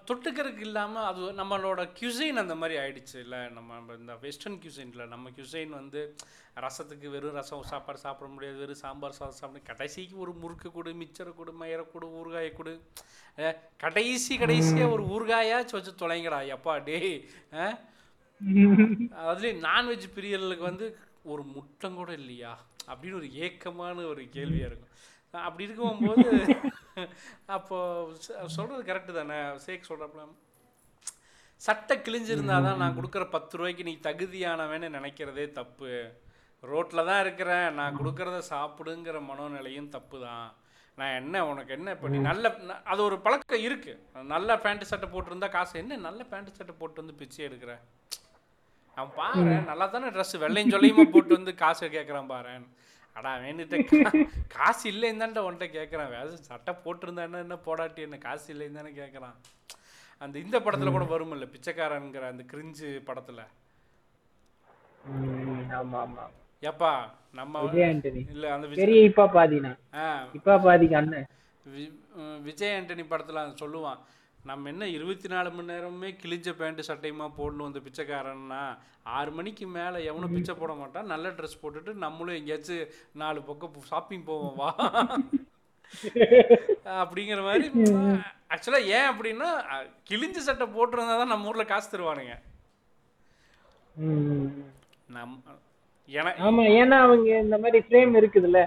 Speaker 2: தொட்டுக்கிறதுக்கு இல்லாமல் அது நம்மளோட cuisine அந்த மாதிரி ஆயிடுச்சு இல்லை? நம்ம இந்த வெஸ்டர்ன் cuisineல நம்ம cuisine வந்து ரசத்துக்கு வெறும் ரசம் சாப்பாடு சாப்பிட முடியாது. வெறும் சாம்பார் சாதம் சாப்பிட கடைசிக்கு ஒரு முறுக்கு கொடு மிச்சரை கொடு மயிரை கொடு ஊறுகாயை கொடு. கடைசி கடைசியாக ஒரு ஊறுகாயாச்சும் வச்சு தொலைங்கடா. எப்பா டேய் அஹ் அதுலேயும் நான்வெஜ் பிரியர்களுக்கு வந்து ஒரு முட்டம் கூட இல்லையா? அப்படின்னு ஒரு ஏக்கமான ஒரு கேள்வியாக இருக்கும். அப்படி இருக்கும்போது அப்போ சொ- சொல்றது கரெக்டு தானே? சேக் சொல்கிறப்ப சட்டை கிழிஞ்சிருந்தா தான் நான் கொடுக்குற பத்து ரூபாய்க்கு நீ தகுதியானவன்னு நினைக்கிறதே தப்பு. ரோட்டில் தான் இருக்கிறேன். நான் கொடுக்குறத சாப்பிடுங்கிற மனோநிலையும் தப்பு தான். நான் என்ன உனக்கு என்ன இப்போ நீ நல்ல அது ஒரு பழக்கம் இருக்குது நல்ல பேண்ட் சட்டை போட்டிருந்தா காசு என்ன நல்ல பேண்ட் சட்டை போட்டு வந்து பிச்சை எடுக்கிறேன் அவன் பாரு நல்லா தானே ட்ரெஸ் வெள்ளையும் சொல்லியுமா போட்டு வந்து காசு கேட்குறான் பாரு. அடா வேண்டிட்டு காசு இல்லைன்னு தான்டா உன்கிட்ட கேட்குறான் வேற சட்டை போட்டிருந்தானே என்ன போடாட்டி என்ன காசு இல்லைன்னு தானே கேட்குறான் அந்த இந்த படத்துல கூட வருமில்ல பிச்சைக்காரங்கிற அந்த கிரிஞ்சு படத்துல.
Speaker 1: ம், ஆமா ஆமா.
Speaker 2: ஏப்பா நம்ம
Speaker 1: விஜய் ஆண்டனி.
Speaker 2: இல்ல அந்த விஜய்
Speaker 1: பெரிய இப்பா பாதினா. இப்பா பாதிக்கு அண்ணன்.
Speaker 2: விஜய் ஆண்டனி படத்தில் சொல்லுவான் நம்ம என்ன இருபத்தி நாலு மணி நேரமே கிழிஞ்ச பேண்ட் சட்டையுமா போடணும் வந்து பிச்சைக்காரன்னா? ஆறு மணிக்கு மேலே எவனும் பிச்சை போட மாட்டான். நல்ல ட்ரெஸ் போட்டுட்டு நம்மளும் எங்கேயாச்சும் நாலு பக்கம் ஷாப்பிங் போவோம் வா. அப்படிங்கிற மாதிரி ஆக்சுவலாக ஏன் அப்படின்னா கிழிஞ்ச சட்டை போட்டிருந்தா தான் நம்ம ஊரில் காசு தருவானுங்க. நம்
Speaker 1: ஆமா ஏன்னா அவங்க இந்த மாதிரி ஃப்ரேம் இருக்குதுல்ல.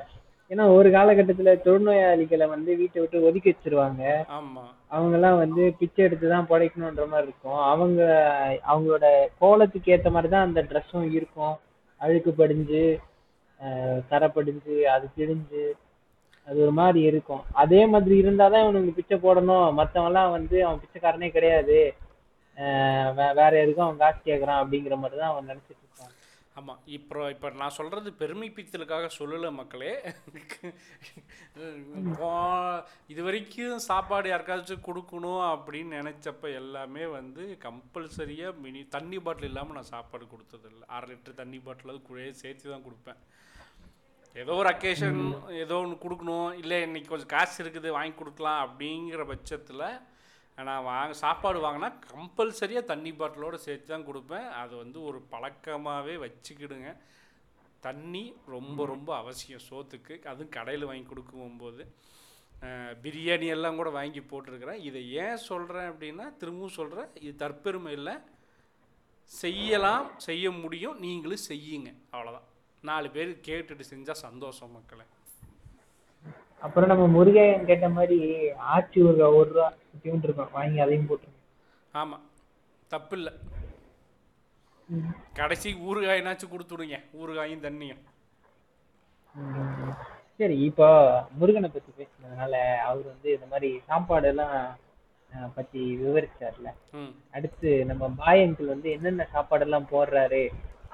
Speaker 1: ஏன்னா ஒரு காலகட்டத்துல தொழுநோயாளிகளை வந்து வீட்டை விட்டு ஒதுக்கி வச்சிருவாங்க.
Speaker 2: ஆமாம்
Speaker 1: அவங்க எல்லாம் வந்து பிச்சை எடுத்து தான் மாதிரி இருக்கும். அவங்க அவங்களோட கோலத்துக்கு ஏத்த மாதிரி தான் அந்த ட்ரெஸ்ஸும் இருக்கும். அழுக்கு படிஞ்சு அஹ், படிஞ்சு அது கிழிஞ்சு அது ஒரு மாதிரி இருக்கும். அதே மாதிரி இருந்தாதான் இவனுக்கு பிச்சை போடணும். மத்தவங்க எல்லாம் வந்து அவன் பிச்சைக்காரனே கிடையாது. வே- வேற எதுக்கும் அவன் காசு கேட்கறான் அப்படிங்கிற மாதிரி தான் அவன் நினைச்சிட்டு
Speaker 2: ஆமாம் இப்போ இப்போ நான் சொல்கிறது பெருமைப்பித்தலுக்காக சொல்லலை மக்களே. இது வரைக்கும் சாப்பாடு யாருக்காச்சும் கொடுக்கணும் அப்படின்னு நினச்சப்ப எல்லாமே வந்து கம்பல்சரியாக மினி தண்ணி பாட்டில் இல்லாமல் நான் சாப்பாடு கொடுத்ததில்ல. அரை லிட்டர் தண்ணி பாட்டில் கூட சேர்த்து தான் கொடுப்பேன். ஏதோ ஒரு அக்கேஷன் ஏதோ ஒன்று கொடுக்கணும். இல்லை இன்னைக்கு கொஞ்சம் காசு இருக்குது வாங்கி கொடுக்கலாம் அப்படிங்கிற பட்சத்தில் நான் வாங்க சாப்பாடு வாங்கினா கம்பல்சரியாக தண்ணி பாட்டிலோடு சேர்த்து தான் கொடுப்பேன். அது வந்து ஒரு பழக்கமாகவே வச்சுக்கிடுங்க. தண்ணி ரொம்ப ரொம்ப அவசியம் சோத்துக்கு. அதுவும் கடையில் வாங்கி கொடுக்கும்போது. பிரியாணி எல்லாம் கூட வாங்கி போட்டிருக்கிறேன். இதை ஏன் சொல்கிறேன் அப்படின்னா திரும்பவும் சொல்கிறேன் இது தற்பெருமை இல்லை. செய்யலாம் செய்ய முடியும். நீங்களும் செய்யுங்க. அவ்வளோதான் நாலு பேர் கேட்டுட்டு செஞ்சால் சந்தோஷம் மக்களே.
Speaker 1: அப்புறம் நம்ம முருகையன் கேட்ட மாதிரி ஆச்சி ஒரு ஒரு ரூபா குட்டியூண்டு இருக்கும் வாங்கி அதையும் போட்டுருங்க
Speaker 2: ஆமாம் தப்பு இல்லை. கடைசி ஊறுகாயினாச்சும் கொடுத்துடுங்க. ஊறுகாயும் தண்ணியும்.
Speaker 1: சரி இப்போ முருகனை பத்தி பேசுனதுனால அவர் வந்து இந்த மாதிரி சாப்பாடெல்லாம் பத்தி விவரிச்சார்ல. அடுத்து நம்ம பாய் அங்கிள் வந்து என்னென்ன சாப்பாடெல்லாம் போடுறாரு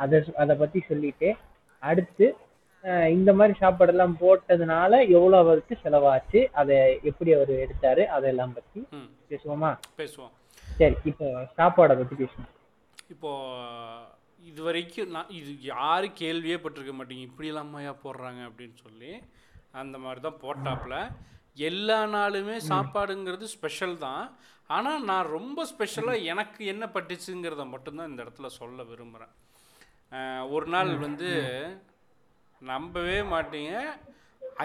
Speaker 1: அதை அதை பத்தி சொல்லிட்டு அடுத்து இந்த மாதிரி சாப்பாடெல்லாம் போட்டதுனால எவ்வளவு அவருக்கு செலவாச்சு? அதை எப்படி அவர் எடுத்தாரு? அதெல்லாம் பத்தி பேசுவோமா?
Speaker 2: பேசுவோம்.
Speaker 1: சரி இப்போ சாப்பாடை பத்தி பேசுவோம்.
Speaker 2: இப்போ இது வரைக்கும் நான் இது யாரு கேள்வியே பட்டிருக்க மாட்டீங்க. இப்படி இல்லாமையா போடுறாங்க அப்படின்னு சொல்லி அந்த மாதிரி தான் போட்டாப்புல. எல்லா நாளுமே சாப்பாடுங்கிறது ஸ்பெஷல் தான். ஆனால் நான் ரொம்ப ஸ்பெஷலாக எனக்கு என்ன பட்டுச்சுங்கிறத மட்டும்தான் இந்த இடத்துல சொல்ல விரும்புகிறேன் ஒரு நாள் வந்து நம்பவே மாட்டீங்க.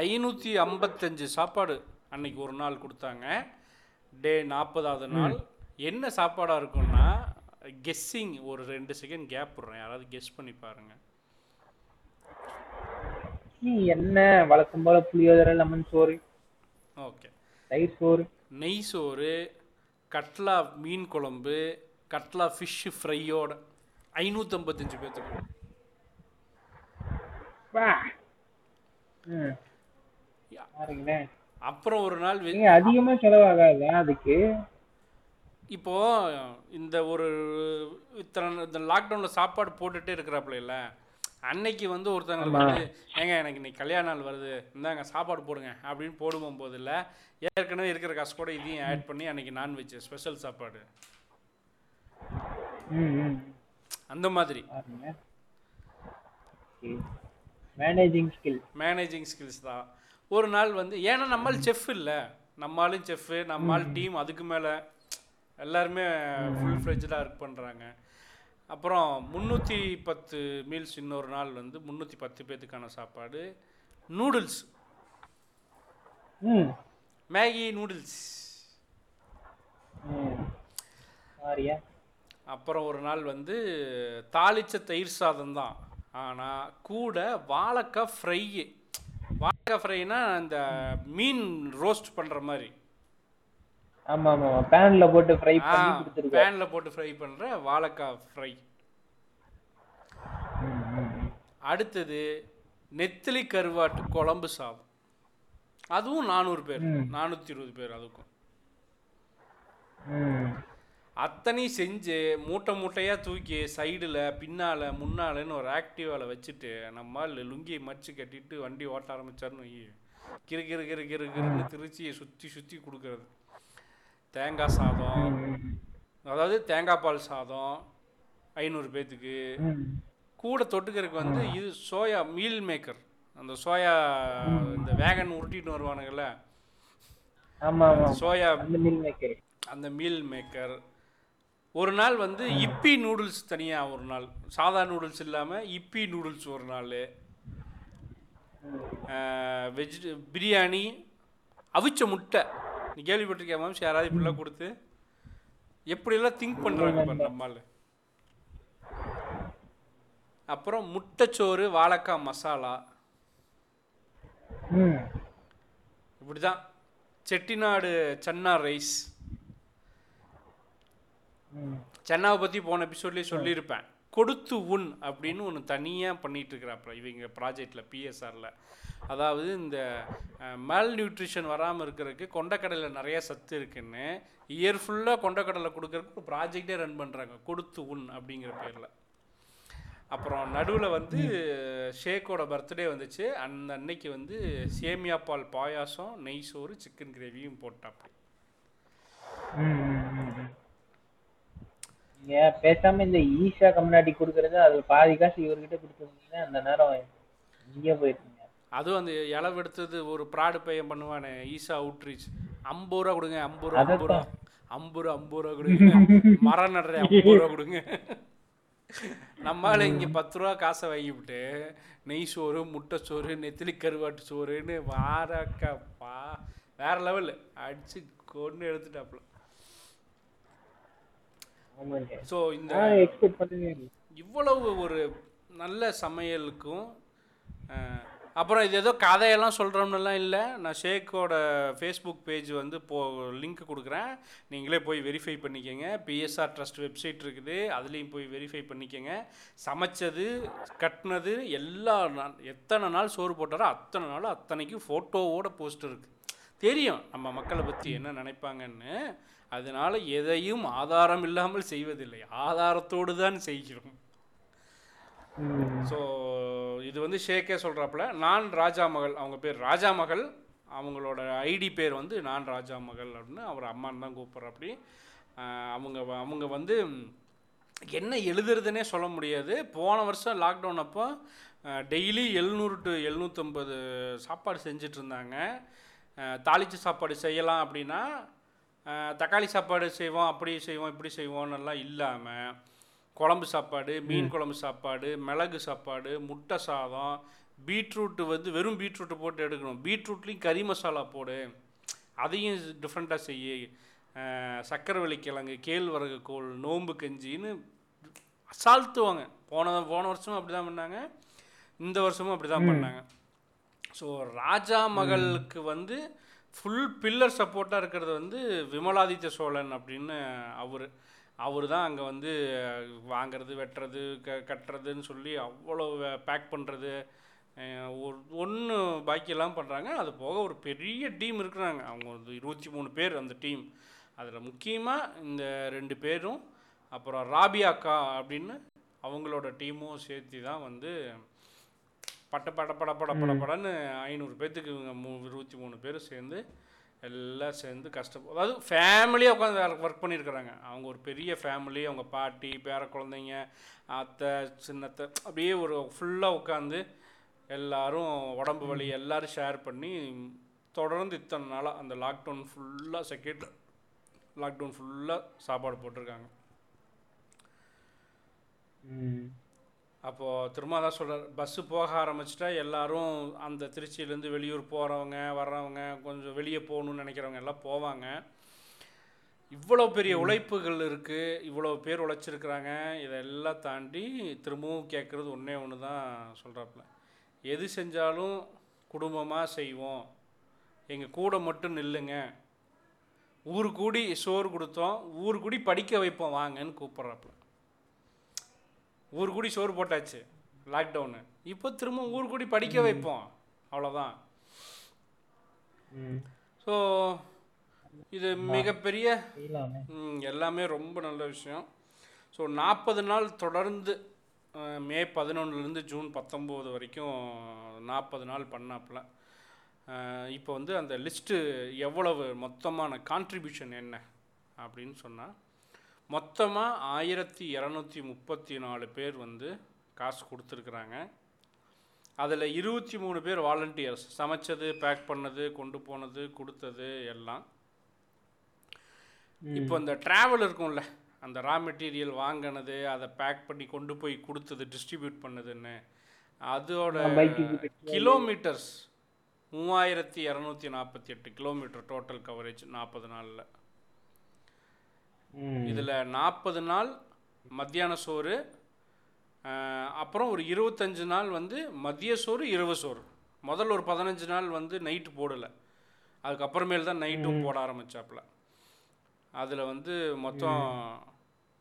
Speaker 2: ஐநூற்றி ஐம்பத்தஞ்சு சாப்பாடு அன்னைக்கு ஒரு நாள் கொடுத்தாங்க. டே நாற்பதாவது நாள். என்ன சாப்பாடாக இருக்கும்னா கெஸ்ஸிங் ஒரு ரெண்டு செகண்ட் கேப் விட்றேன். யாராவது கெஸ் பண்ணி பாருங்க.
Speaker 1: என்ன வழக்கம் போல புளியோதரை லெமன் சோறு.
Speaker 2: ஓகே
Speaker 1: தயிர் சோறு.
Speaker 2: நெய் சோறு கட்லா மீன் குழம்பு கட்லா ஃபிஷ்ஷு ஃப்ரையோட ஐநூற்றம்பத்தஞ்சு பேர்த்துக்கு அப்புறம் ஒரு நாள் வெ-
Speaker 1: நீங்க அதிகமா செலவாகாதா அதுக்கு.
Speaker 2: இப்போ இந்த ஒரு இத்தனை இந்த லாக்டவுனில் சாப்பாடு போட்டுட்டே இருக்கிறாப்புல இல்ல? அன்னைக்கு வந்து ஒருத்தங்களுக்கு வந்து ஏங்க எனக்கு இன்னைக்கு கல்யாண நாள் வருது. இந்தாங்க சாப்பாடு போடுங்க. அப்படின்னு போடுவோம் போது இல்லை ஏற்கனவே இருக்கிற காசு கூட இதையும் ஆட் பண்ணி அன்னைக்கு நான்வெஜ் ஸ்பெஷல் சாப்பாடு. அந்த மாதிரி.
Speaker 1: மேனேஜிங் ஸ்கில்
Speaker 2: மேனேஜிங் ஸ்கில்ஸ் தான். ஒரு நாள் வந்து ஏன்னா நம்மால் செஃப் இல்லை. நம்மாலும் செஃப்பு நம்மால் டீம் அதுக்கு மேலே எல்லாருமே ஃபுல் ஃப்ளெஜ்டாக ஒர்க் பண்ணுறாங்க அப்புறம் முந்நூற்றி பத்து மீல்ஸ் இன்னொரு நாள் வந்து முந்நூற்றி பத்து பேத்துக்கான சாப்பாடு. நூடுல்ஸ் மேகி நூடுல்ஸ் அப்புறம் ஒரு நாள் வந்து தாளிச்ச தயிர் சாதம் தான். ஆனால் கூட வாழைக்காய் ஃப்ரை வாழைக்காய் ஃப்ரைனா இந்த மீன் ரோஸ்ட் பண்ணுற மாதிரி.
Speaker 1: ஆமா ஆமா பேன்ல போட்டு ஃப்ரை பண்ணி
Speaker 2: பேனில் போட்டு ஃப்ரை பண்ணுற வாழைக்காய் ஃப்ரை அடுத்தது நெத்திலி கருவாட்டு குழம்பு சாதம். அதுவும் நானூறு பேர். நானூற்றி இருபது பேர் அதுக்கும்.
Speaker 1: ம்
Speaker 2: அத்தனை செஞ்சு மூட்டை மூட்டையாக தூக்கி சைடில் பின்னால் முன்னாலன்னு ஒரு ஆக்டிவாவில் வச்சுட்டு நம்மால் லுங்கியை மடிச்சு கட்டிட்டு வண்டி ஓட்ட ஆரம்பிச்சாருன்னு வை கிறு கிறு கிறு கிறு கிறுன்னு திருச்சியை சுற்றி சுற்றி கொடுக்கறது. தேங்காய் சாதம். அதாவது தேங்காய் பால் சாதம் ஐநூறு பேத்துக்கு.
Speaker 1: ம்
Speaker 2: கூட தொட்டுக்கிறதுக்கு வந்து இது சோயா மீல் மேக்கர் அந்த சோயா இந்த வேகன் உருட்டிட்டு வருவானுங்கள்ல. சோயா
Speaker 1: அந்த மீல் மேக்கர்
Speaker 2: அந்த மீல் மேக்கர் ஒரு நாள் வந்து இப்பி நூடுல்ஸ் தனியாக ஒரு நாள். சாதா நூடுல்ஸ் இல்லாமல் இப்பி நூடுல்ஸ் ஒரு நாள். வெஜ் பிரியாணி அவிச்ச முட்டை. நீ கேள்விப்பட்டிருக்கியா மேம்ஸ்? யாராவது இப்படிலாம் கொடுத்து? எப்படியெல்லாம் திங்க் பண்ணுறாங்க பாரு நம்மால். அப்புறம் முட்டைச்சோறு வாழைக்காய் மசாலா. இப்படி தான் செட்டிநாடு சன்னா ரைஸ். சென்னாவை பற்றி போன எபிசோட்லேயே சொல்லியிருப்பேன். கொடுத்து உண் அப்படின்னு ஒன்று தனியாக பண்ணிட்டு இருக்கிறாப்புல இவங்க ப்ராஜெக்டில் பிஎஸ்ஆரில் அதாவது இந்த மேல் நியூட்ரிஷன் வராமல் இருக்கிறதுக்கு கொண்டக்கடலையில் நிறைய சத்து இருக்குன்னு இயர் ஃபுல்லாக கொண்டக்கடலை கொடுக்கறதுக்கு ஒரு ப்ராஜெக்டே ரன் பண்ணுறாங்க கொடுத்து உண் அப்படிங்கிற பேரில். அப்புறம் நடுவில் வந்து ஷேக்கோட பர்த்டே வந்துச்சு. அந்த அன்னைக்கு வந்து சேமியா பால் பாயாசம் நெய் சோறு சிக்கன் கிரேவியும் போட்டாப்பா
Speaker 1: ம், ம், ம், ம். நீங்க பேசாம இந்த ஈஷா கம்னாடி கொடுக்கறது அதுல பாதி காசு இவர்கிட்ட கொடுத்துருந்தீங்கன்னா அந்த நேரம் இங்கே போயிருக்கீங்க
Speaker 2: அதுவும் அந்த இளவு எடுத்தது ஒரு ப்ராடு பையன் பண்ணுவானே ஈஷா அவுட்ரீச் ஐம்பது ரூபா கொடுங்க ஐம்பது ரூபா ஐம்பது ரூபா. ஐம்பது ரூபா ஐம்பது ரூபா கொடுங்க. மரம் நடுற ஐம்பது ரூபா கொடுங்க. நம்மளால இங்கே பத்து ரூபா காசை வாங்கிவிட்டு நெய் சோறு முட்டை சோறு நெத்திலி கருவாட்டு சோறுன்னு வாரக்கா வேற லெவல் அடிச்சு கொண்டு எடுத்துட்டாப்புல. ஸோ இந்த இவ்வளவு ஒரு நல்ல சமையலுக்கும் அப்புறம் இது ஏதோ கதையெல்லாம் சொல்கிறோம்னுலாம் இல்லை. நான் ஷேக்கோட ஃபேஸ்புக் பேஜ் வந்து போ லிங்க் கொடுக்குறேன். நீங்களே போய் வெரிஃபை பண்ணிக்கோங்க. பிஎஸ்ஆர் ட்ரஸ்ட் வெப்சைட் இருக்குது. அதுலேயும் போய் வெரிஃபை பண்ணிக்கோங்க. சமைச்சது கட்டினது எல்லா நாள் எத்தனை நாள் சோறு போட்டாரோ அத்தனை நாள் அத்தனைக்கும் ஃபோட்டோவோட போஸ்ட் இருக்குது தெரியும் நம்ம மக்களை பற்றி என்ன நினைப்பாங்கன்னு. அதனால எதையும் ஆதாரம் இல்லாமல் செய்வதில்லை. ஆதாரத்தோடு தான் செய்கிறோம். ஸோ இது வந்து ஷேக்கே சொல்கிறாப்புல நான் ராஜா மகள் அவங்க பேர் ராஜா மகள் அவங்களோட ஐடி பேர் வந்து நான் ராஜா மகள் அப்படின்னு அவர் அம்மான்னு தான் கூப்பிட்றாப்படி. அவங்க அவங்க வந்து என்ன எழுதுறதுனே சொல்ல முடியாது. போன வருஷம் லாக்டவுன் அப்போ டெய்லி எழுநூறு டு எழுநூற்றம்பது சாப்பாடு செஞ்சுட்டு இருந்தாங்க. அஹ், தாளிச்ச சாப்பாடு செய்யலாம் அப்படின்னா தக்காளி சாப்பாடு செய்வோம் அப்படி செய்வோம் இப்படி செய்வோம்னெல்லாம் இல்லாமல் குழம்பு சாப்பாடு மீன் குழம்பு சாப்பாடு மிளகு சாப்பாடு முட்டை சாதம் பீட்ரூட்டு வந்து வெறும் பீட்ரூட்டு போட்டு எடுக்கணும். பீட்ரூட்லேயும் கறி மசாலா போடு. அதையும் டிஃப்ரெண்ட்டாக செய்யு. சக்கரவள்ளி கிழங்கு கேழ்வரகு கோல் நோம்பு கஞ்சின்னு அசால்த்துவாங்க போன போன வருஷமும் அப்படி தான் பண்ணாங்க. இந்த வருஷமும் அப்படி தான் பண்ணாங்க. ஸோ ராஜா மகளுக்கு வந்து ஃபுல் பில்லர் சப்போர்ட்டாக இருக்கிறது வந்து விமலாதித்ய சோழன் அப்படின்னு அவர். அவர் தான் அங்கே வந்து வாங்குறது வெட்டுறது க கட்டுறதுன்னு சொல்லி அவ்வளோ பேக் பண்ணுறது ஒன்று பாக்கியெல்லாம் பண்ணுறாங்க அது போக ஒரு பெரிய டீம் இருக்கிறாங்க. அவங்க ஒரு இருபத்தி மூணு பேர் அந்த டீம் அதில் முக்கியமாக இந்த ரெண்டு பேரும் அப்புறம் ராபியாக்கா அப்படின்னு அவங்களோட டீமும் சேர்த்து தான் வந்து பட்ட பட பட பட பட படன்னு ஐநூறு பேர்த்துக்கு இவங்க மூ இருபத்தி மூணு பேர் சேர்ந்து எல்லாம் சேர்ந்து கஷ்டம் அதாவது ஃபேமிலியாக உட்காந்து ஒர்க் பண்ணியிருக்கிறாங்க அவங்க ஒரு பெரிய ஃபேமிலி அவங்க பாட்டி பேர குழந்தைங்க அத்தை சின்னத்தை அப்படியே ஒரு ஃபுல்லாக உட்காந்து எல்லாரும் உடம்பு வலி எல்லாரும் ஷேர் பண்ணி தொடர்ந்து இத்தனை நாளாக அந்த லாக்டவுன் ஃபுல்லாக செகண்ட் லாக்டவுன் ஃபுல்லாக சாப்பாடு போட்டிருக்காங்க. அப்போது திரும்ப தான் சொல்கிறார் பஸ்ஸு போக ஆரம்பிச்சிட்டா எல்லாரும் அந்த திருச்சியிலேருந்து வெளியூர் போகிறவங்க வர்றவங்க கொஞ்சம் வெளியே போகணும்னு நினைக்கிறவங்க எல்லாம் போவாங்க. இவ்வளோ பெரிய உழைப்புகள் இருக்குது இவ்வளோ பேர் உழைச்சிருக்கிறாங்க இதெல்லாம் தாண்டி திரும்பவும் கேட்குறது ஒன்றே ஒன்று தான் சொல்கிறாப்புல எது செஞ்சாலும் குடும்பமாக செய்வோம். எங்கள் கூட மட்டும் நில்லுங்க. ஊர் கூடி சோறு கொடுத்தோம் ஊர் கூடி படிக்க வைப்போம் வாங்கன்னு கூப்பிட்றாப்புல. ஊர் கூடி சோறு போட்டாச்சு லாக்டவுனு இப்போ திரும்ப ஊர் கூடி படிக்க வைப்போம். அவ்வளோதான். ஸோ இது மிகப்பெரிய எல்லாமே. ரொம்ப நல்ல விஷயம். ஸோ நாற்பது நாள் தொடர்ந்து மே பதினொன்றுலேருந்து ஜூன் பத்தொம்போது வரைக்கும் நாற்பது நாள் பண்ணாப்புல. இப்போ வந்து அந்த லிஸ்ட்டு எவ்வளவு மொத்தமான கான்ட்ரிபியூஷன் என்ன? அப்படின்னு சொன்னால் மொத்தமாக ஆயிரத்தி இரநூத்தி முப்பத்தி நாலு பேர் வந்து காசு கொடுத்துருக்குறாங்க. அதில் இருபத்தி மூணு பேர் வாலண்டியர்ஸ் சமைச்சது பேக் பண்ணது கொண்டு போனது கொடுத்தது எல்லாம். இப்போ இந்த ட்ராவல் இருக்கும்ல அந்த ரா மெட்டீரியல் வாங்கினது அதை பேக் பண்ணி கொண்டு போய் கொடுத்தது டிஸ்ட்ரிபியூட் பண்ணதுன்னு. அதோட கிலோமீட்டர்ஸ் மூவாயிரத்தி இரநூத்தி நாற்பத்தி எட்டு கிலோமீட்டர் டோட்டல் கவரேஜ் நாற்பது நாளில். இதில் நாற்பது நாள் மத்தியான சோறு அப்புறம் ஒரு இருபத்தஞ்சு நாள் வந்து மதிய சோறு இரவு சோறு. முதல்ல ஒரு பதினஞ்சு நாள் வந்து நைட்டு போடலை. அதுக்கப்புறமேல் தான் நைட்டும் போட ஆரம்பிச்சாப்புல. அதில் வந்து மொத்தம்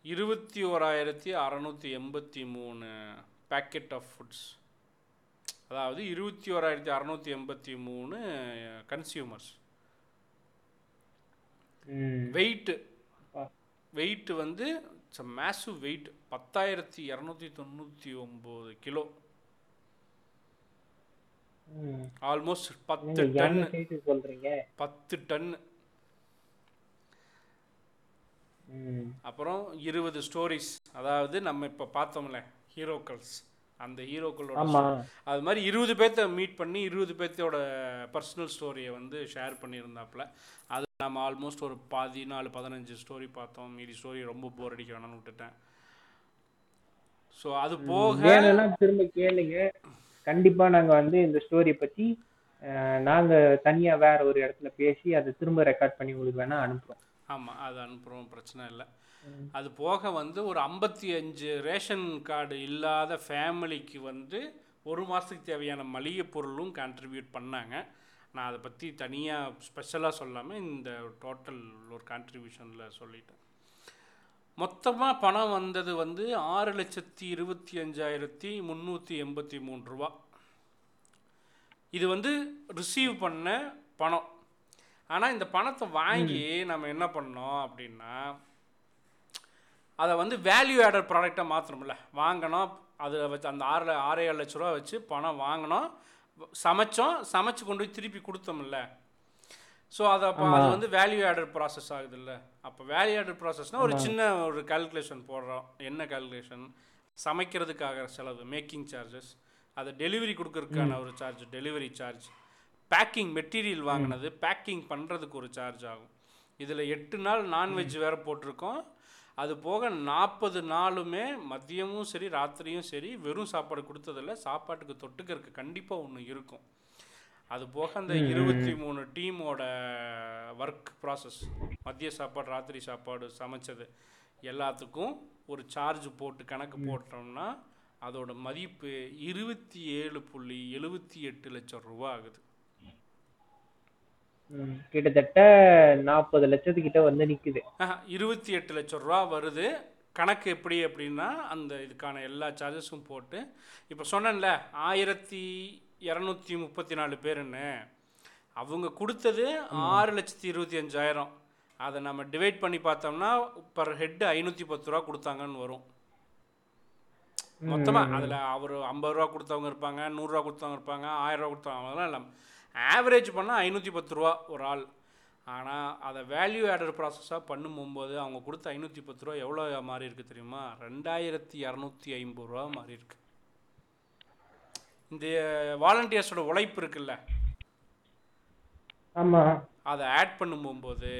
Speaker 2: இருபத்தி ஓராயிரத்தி அறநூற்றி எண்பத்தி மூணு பேக்கெட் ஆஃப் ஃபுட்ஸ் அதாவது இருபத்தி ஓராயிரத்தி அறநூற்றி எண்பத்தி மூணு கன்சியூமர்ஸ். வெயிட்டு. வெயிட் வந்து இட்ஸ் மேசிவ் வெயிட் பத்தாயிரத்தி இரநூத்தி தொண்ணூற்றி ஒம்பது கிலோ. ஆல்மோஸ்ட் பத்து டன்.
Speaker 1: சொல்றீங்க.
Speaker 2: பத்து டன். அப்புறம் இருபது ஸ்டோரிஸ் அதாவது நம்ம இப்போ பார்த்தோம்ல ஹீரோக்கள்ஸ் அந்த ஹீரோக்களோட அது மாதிரி இருபது பேர்த்த மீட் பண்ணி இருபது பேர்த்தோட பர்சனல் ஸ்டோரியை வந்து ஷேர் பண்ணியிருந்தாப்புல. அது நம்ம ஆல்மோஸ்ட் ஒரு பதினாலு பதினஞ்சு ஸ்டோரி பார்த்தோம். மீதி ஸ்டோரி ரொம்ப போர் அடிக்க வேணாம்னு விட்டுட்டேன். ஸோ அது போக
Speaker 1: திரும்ப கேளுங்க. கண்டிப்பா நாங்க வந்து இந்த ஸ்டோரி பத்தி அஹ், நாங்க தனியா வேற ஒரு இடத்துல பேசி அதை திரும்ப ரெக்கார்ட் பண்ணி உங்களுக்கு வேணா அனுப்புறோம்.
Speaker 2: ஆமாம் அது அனுப்புகிறோம் பிரச்சனை இல்லை. அது போக வந்து ஒரு ஐம்பத்தி அஞ்சு ரேஷன் கார்டு இல்லாத ஃபேமிலிக்கு வந்து ஒரு மாதத்துக்கு தேவையான மளிகை பொருளும் கான்ட்ரிபியூட் பண்ணாங்க. நான் அதை பற்றி தனியாக ஸ்பெஷலாக சொல்லாமல் இந்த டோட்டல் ஒரு கான்ட்ரிபியூஷனில் சொல்லிட்டேன். மொத்தமாக பணம் வந்தது வந்து ஆறு லட்சத்தி இருபத்தி அஞ்சாயிரத்தி முந்நூற்றி எண்பத்தி மூணு ரூபா. இது வந்து ரிசீவ் பண்ண பணம். ஆனால் இந்த பணத்தை வாங்கி நம்ம என்ன பண்ணோம் அப்படின்னா அதை வந்து வேல்யூ ஆடட் ப்ராடக்டாக மாற்றணும்ல வாங்கினோம் அதை வச்சு அந்த ஆறு ஆறே ஏழு லட்ச ரூபா வச்சு பணம் வாங்கினோம். சமைச்சோம் சமைச்சு கொண்டு போய் திருப்பி கொடுத்தோம்ல. ஸோ அதை அப்போ அது வந்து வேல்யூ ஆடட் ப்ராசஸ் ஆகுதுல்ல. அப்போ வேல்யூ ஆடட் ப்ராசஸ்னால் ஒரு சின்ன ஒரு கால்குலேஷன் போடுறோம். என்ன கால்குலேஷன் சமைக்கிறதுக்காக செலவு மேக்கிங் சார்ஜஸ் அதை டெலிவரி கொடுக்கறதுக்கான ஒரு charge delivery charge packing material வாங்கினது பேக்கிங் பண்ணுறதுக்கு ஒரு சார்ஜ் ஆகும். இதில் எட்டு நாள் நான்வெஜ் வேறு போட்டிருக்கோம். அது போக நாற்பது நாளுமே மதியமும் சரி ராத்திரியும் சரி வெறும் சாப்பாடு கொடுத்ததில்ல சாப்பாட்டுக்கு தொட்டுக்கிறதுக்கு கண்டிப்பாக ஒன்று இருக்கும். அது போக அந்த இருபத்தி மூணு டீமோட ஒர்க் ப்ராசஸ் மதிய சாப்பாடு ராத்திரி சாப்பாடு சமைச்சது எல்லாத்துக்கும் ஒரு சார்ஜ் போட்டு கணக்கு போட்டோம்னா அதோட மதிப்பு இருபத்தி ஏழு புள்ளி எழுபத்தி எட்டு லட்சம் ரூபா ஆகுது.
Speaker 1: கிட்டத்தட்ட நாற்பது லட்சத்துக்கிட்ட வந்து நிக்குது.
Speaker 2: இருபத்தி எட்டு லட்சம் ரூபா வருது. கணக்கு எப்படி அப்படின்னா அந்த இதுக்கான எல்லா சார்ஜஸும் போட்டு. இப்போ சொன்னேன்ல ஆயிரத்தி இரநூத்தி முப்பத்தி நாலு பேருன்னு. அவங்க கொடுத்தது ஆறு லட்சத்தி இருபத்தி அஞ்சாயிரம். அதை நம்ம டிவைட் பண்ணி பார்த்தோம்னா பர் ஹெட் ஐநூற்றி பத்து ரூபா கொடுத்தாங்கன்னு வரும். மொத்தமாக அதில் அவர் ஐம்பது ரூபா கொடுத்தவங்க இருப்பாங்க நூறுரூவா கொடுத்தவங்க இருப்பாங்க ஆயிரம் ரூபா கொடுத்தவங்க அதெல்லாம் இல்லாமல் ஆவரேஜ் பண்ணால் ஐநூற்றி பத்து ரூபா ஒரு ஆள். ஆனால் அதை வேல்யூ ஆடர் ப்ராசஸாக பண்ணும்போது அவங்க கொடுத்த ஐநூற்றி பத்து ரூபா எவ்வளோ மாறி இருக்கு தெரியுமா? ரெண்டாயிரத்தி இரநூத்தி ஐம்பது ரூபா மாறி இருக்கு. இந்த வாலண்டியர்ஸோட உழைப்பு இருக்குல்ல.
Speaker 1: ஆமா.
Speaker 2: அதை ஆட் பண்ணும்போது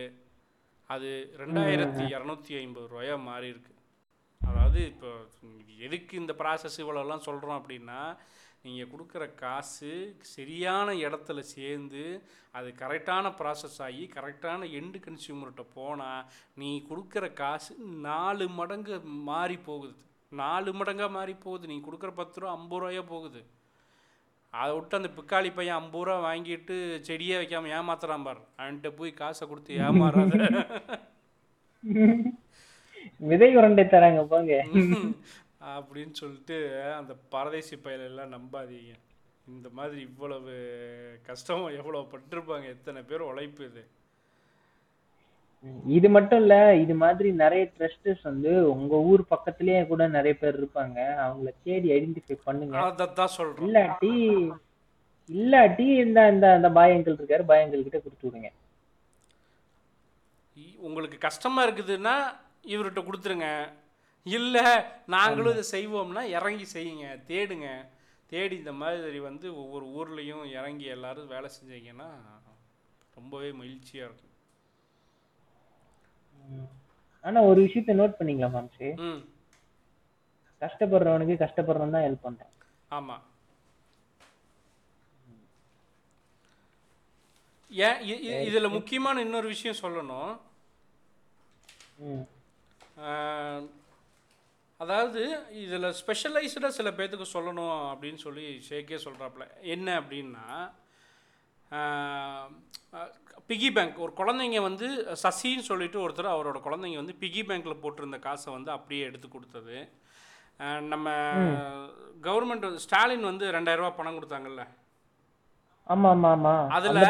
Speaker 2: அது ரெண்டாயிரத்தி இரநூத்தி ஐம்பது ரூபாயா மாறி இருக்கு. அதாவது இப்போ எதுக்கு இந்த ப்ராசஸ் இவ்வளோலாம் சொல்கிறோம் அப்படின்னா நீங்கள் கொடுக்குற காசு சரியான இடத்துல சேர்ந்து அது கரெக்டான ப்ராசஸ் ஆகி கரெக்டான எண்டு கன்சியூமர்கிட்ட போனால் நீ கொடுக்குற காசு நாலு மடங்கு மாறி போகுது. நாலு மடங்காக மாறி போகுது. நீ கொடுக்குற பத்து ரூபா ஐம்பது ரூபாயா போகுது. அதை விட்டு அந்த பிக்காளி பையன் ஐம்பது ரூபா வாங்கிட்டு செடியே வைக்காம ஏமாத்துறான் பார். அவன்கிட்ட போய் காசை கொடுத்து ஏமாறாத.
Speaker 1: விதை உருண்டை தராங்க போங்க.
Speaker 2: அப்படின்னு சொல்லிட்டு அந்த பரதேசி பயலெல்லாம் நம்பாதீங்க. இந்த மாதிரி இவ்வளவு கஷ்டம் எவ்வளோ பட்டிருப்பாங்க. எத்தனை பேர் உழைப்பு இது.
Speaker 1: இது மட்டும் இல்ல இது மாதிரி நிறைய ட்ரஸ்டர்ஸ் வந்து உங்க ஊர் பக்கத்துலயே கூட நிறைய பேர் இருப்பாங்க. அவங்கள தேடி ஐடென்டிஃபை பண்ணுங்க.
Speaker 2: அதைத்தான் சொல்கிறோம்
Speaker 1: இல்லாட்டி இல்லாட்டி இந்த இந்த அந்த பாய் அங்கிள் இருக்காரு பாய் அங்கிள் கிட்ட கொடுத்து விடுங்க.
Speaker 2: உங்களுக்கு கஷ்டமாக இருக்குதுன்னா இவர்கிட்ட கொடுத்துருங்க. இல்லை நாங்களும் இதை செய்வோம்னா இறங்கி செய்யுங்க தேடுங்க. தேடி இந்த மாதிரி வந்து ஒவ்வொரு ஊர்லேயும் இறங்கி எல்லாரும் வேலை செஞ்சீங்கன்னா ரொம்பவே மகிழ்ச்சியாக இருக்கும்.
Speaker 1: ஆனா ஒரு விஷயத்த நோட் பண்ணீங்களா மாம்சு
Speaker 2: ம்.
Speaker 1: கஷ்டப்படுறவனுக்கு கஷ்டப்படுறவன் தான் ஹெல்ப் பண்றான்.
Speaker 2: ஆமாம் ஏன் இதில் முக்கியமான இன்னொரு விஷயம் சொல்லணும். அதாவது இதில் ஸ்பெஷலைஸ்டாக சில பேர்த்துக்கு சொல்லணும் அப்படின்னு சொல்லி ஷேக்கே சொல்கிறாப்புல என்ன அப்படின்னா பிகி பேங்க் ஒரு குழந்தைங்க வந்து சசின்னு சொல்லிட்டு ஒருத்தர் அவரோட குழந்தைங்க வந்து பிகி பேங்க்கில் போட்டிருந்த காசை வந்து அப்படியே எடுத்து கொடுத்தது. நம்ம கவர்மெண்ட் ஸ்டாலின் வந்து ரெண்டாயிரம் ரூபாய் பணம் கொடுத்தாங்கல்ல? அதுல-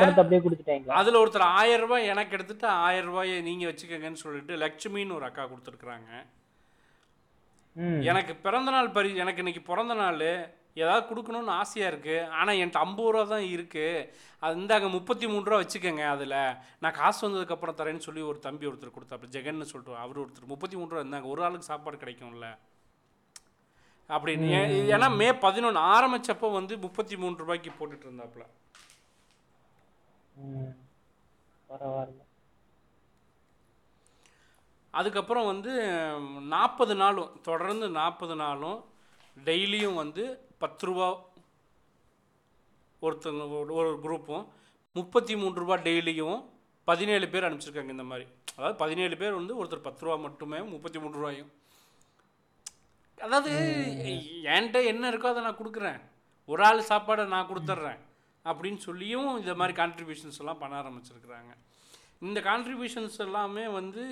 Speaker 2: அதில் ஒருத்தர் ஆயிரம் ரூபாய் எனக்கு எடுத்துட்டு ஆயிரம் ரூபாயை நீங்கள் வச்சுக்கோங்கன்னு சொல்லிட்டு லட்சுமின்னு ஒரு அக்கா கொடுத்துருக்குறாங்க. எனக்கு பிறந்த நாள் பரி எனக்கு இன்னைக்கு பிறந்த நாள் ஏதாவது கொடுக்கணும்னு ஆசையாக இருக்குது ஆனால் என்கிட்ட ஐம்பது ரூபா தான் இருக்குது அது இந்தாங்க முப்பத்தி மூணு ரூபா வச்சுக்கோங்க அதில். நான் காசு வந்ததுக்கப்புறம் தரேன்னு சொல்லி ஒரு தம்பி ஒருத்தர் கொடுத்தாப்புல ஜெகன்னு சொல்லிட்டு அவர் ஒருத்தர் முப்பத்தி மூணு ரூபா இருந்தாங்க. ஒரு ஆளுக்கு சாப்பாடு கிடைக்கும்ல. அப்படின்னு. ஏன் ஏன்னா மே பதினொன்று ஆரம்பிச்சப்போ வந்து முப்பத்தி மூணு ரூபாய்க்கு போட்டுட்டு இருந்தாப்புல.
Speaker 1: பரவாயில்ல.
Speaker 2: அதுக்கப்புறம் வந்து நாற்பது நாளும் தொடர்ந்து நாற்பது நாளும் டெய்லியும் வந்து பத்து ரூபா ஒருத்தங்க ஒரு- ஒரு குரூப்பும் முப்பத்தி மூன்று ரூபா டெய்லியும் பதினேழு பேர் அனுப்பிச்சிருக்காங்க இந்த மாதிரி. அதாவது பதினேழு பேர் வந்து ஒருத்தர் பத்து ரூபா மட்டுமே முப்பத்தி மூணு ரூபாயும். அதாவது என்கிட்ட என்ன இருக்கோ அதை நான் கொடுக்குறேன். ஒரு ஆள் சாப்பாடை நான் கொடுத்துட்றேன். அப்படின்னு சொல்லியும் இந்த மாதிரி கான்ட்ரிபியூஷன்ஸ் எல்லாம் பண்ண ஆரம்பிச்சிருக்கிறாங்க. இந்த கான்ட்ரிபியூஷன்ஸ் எல்லாமே வந்து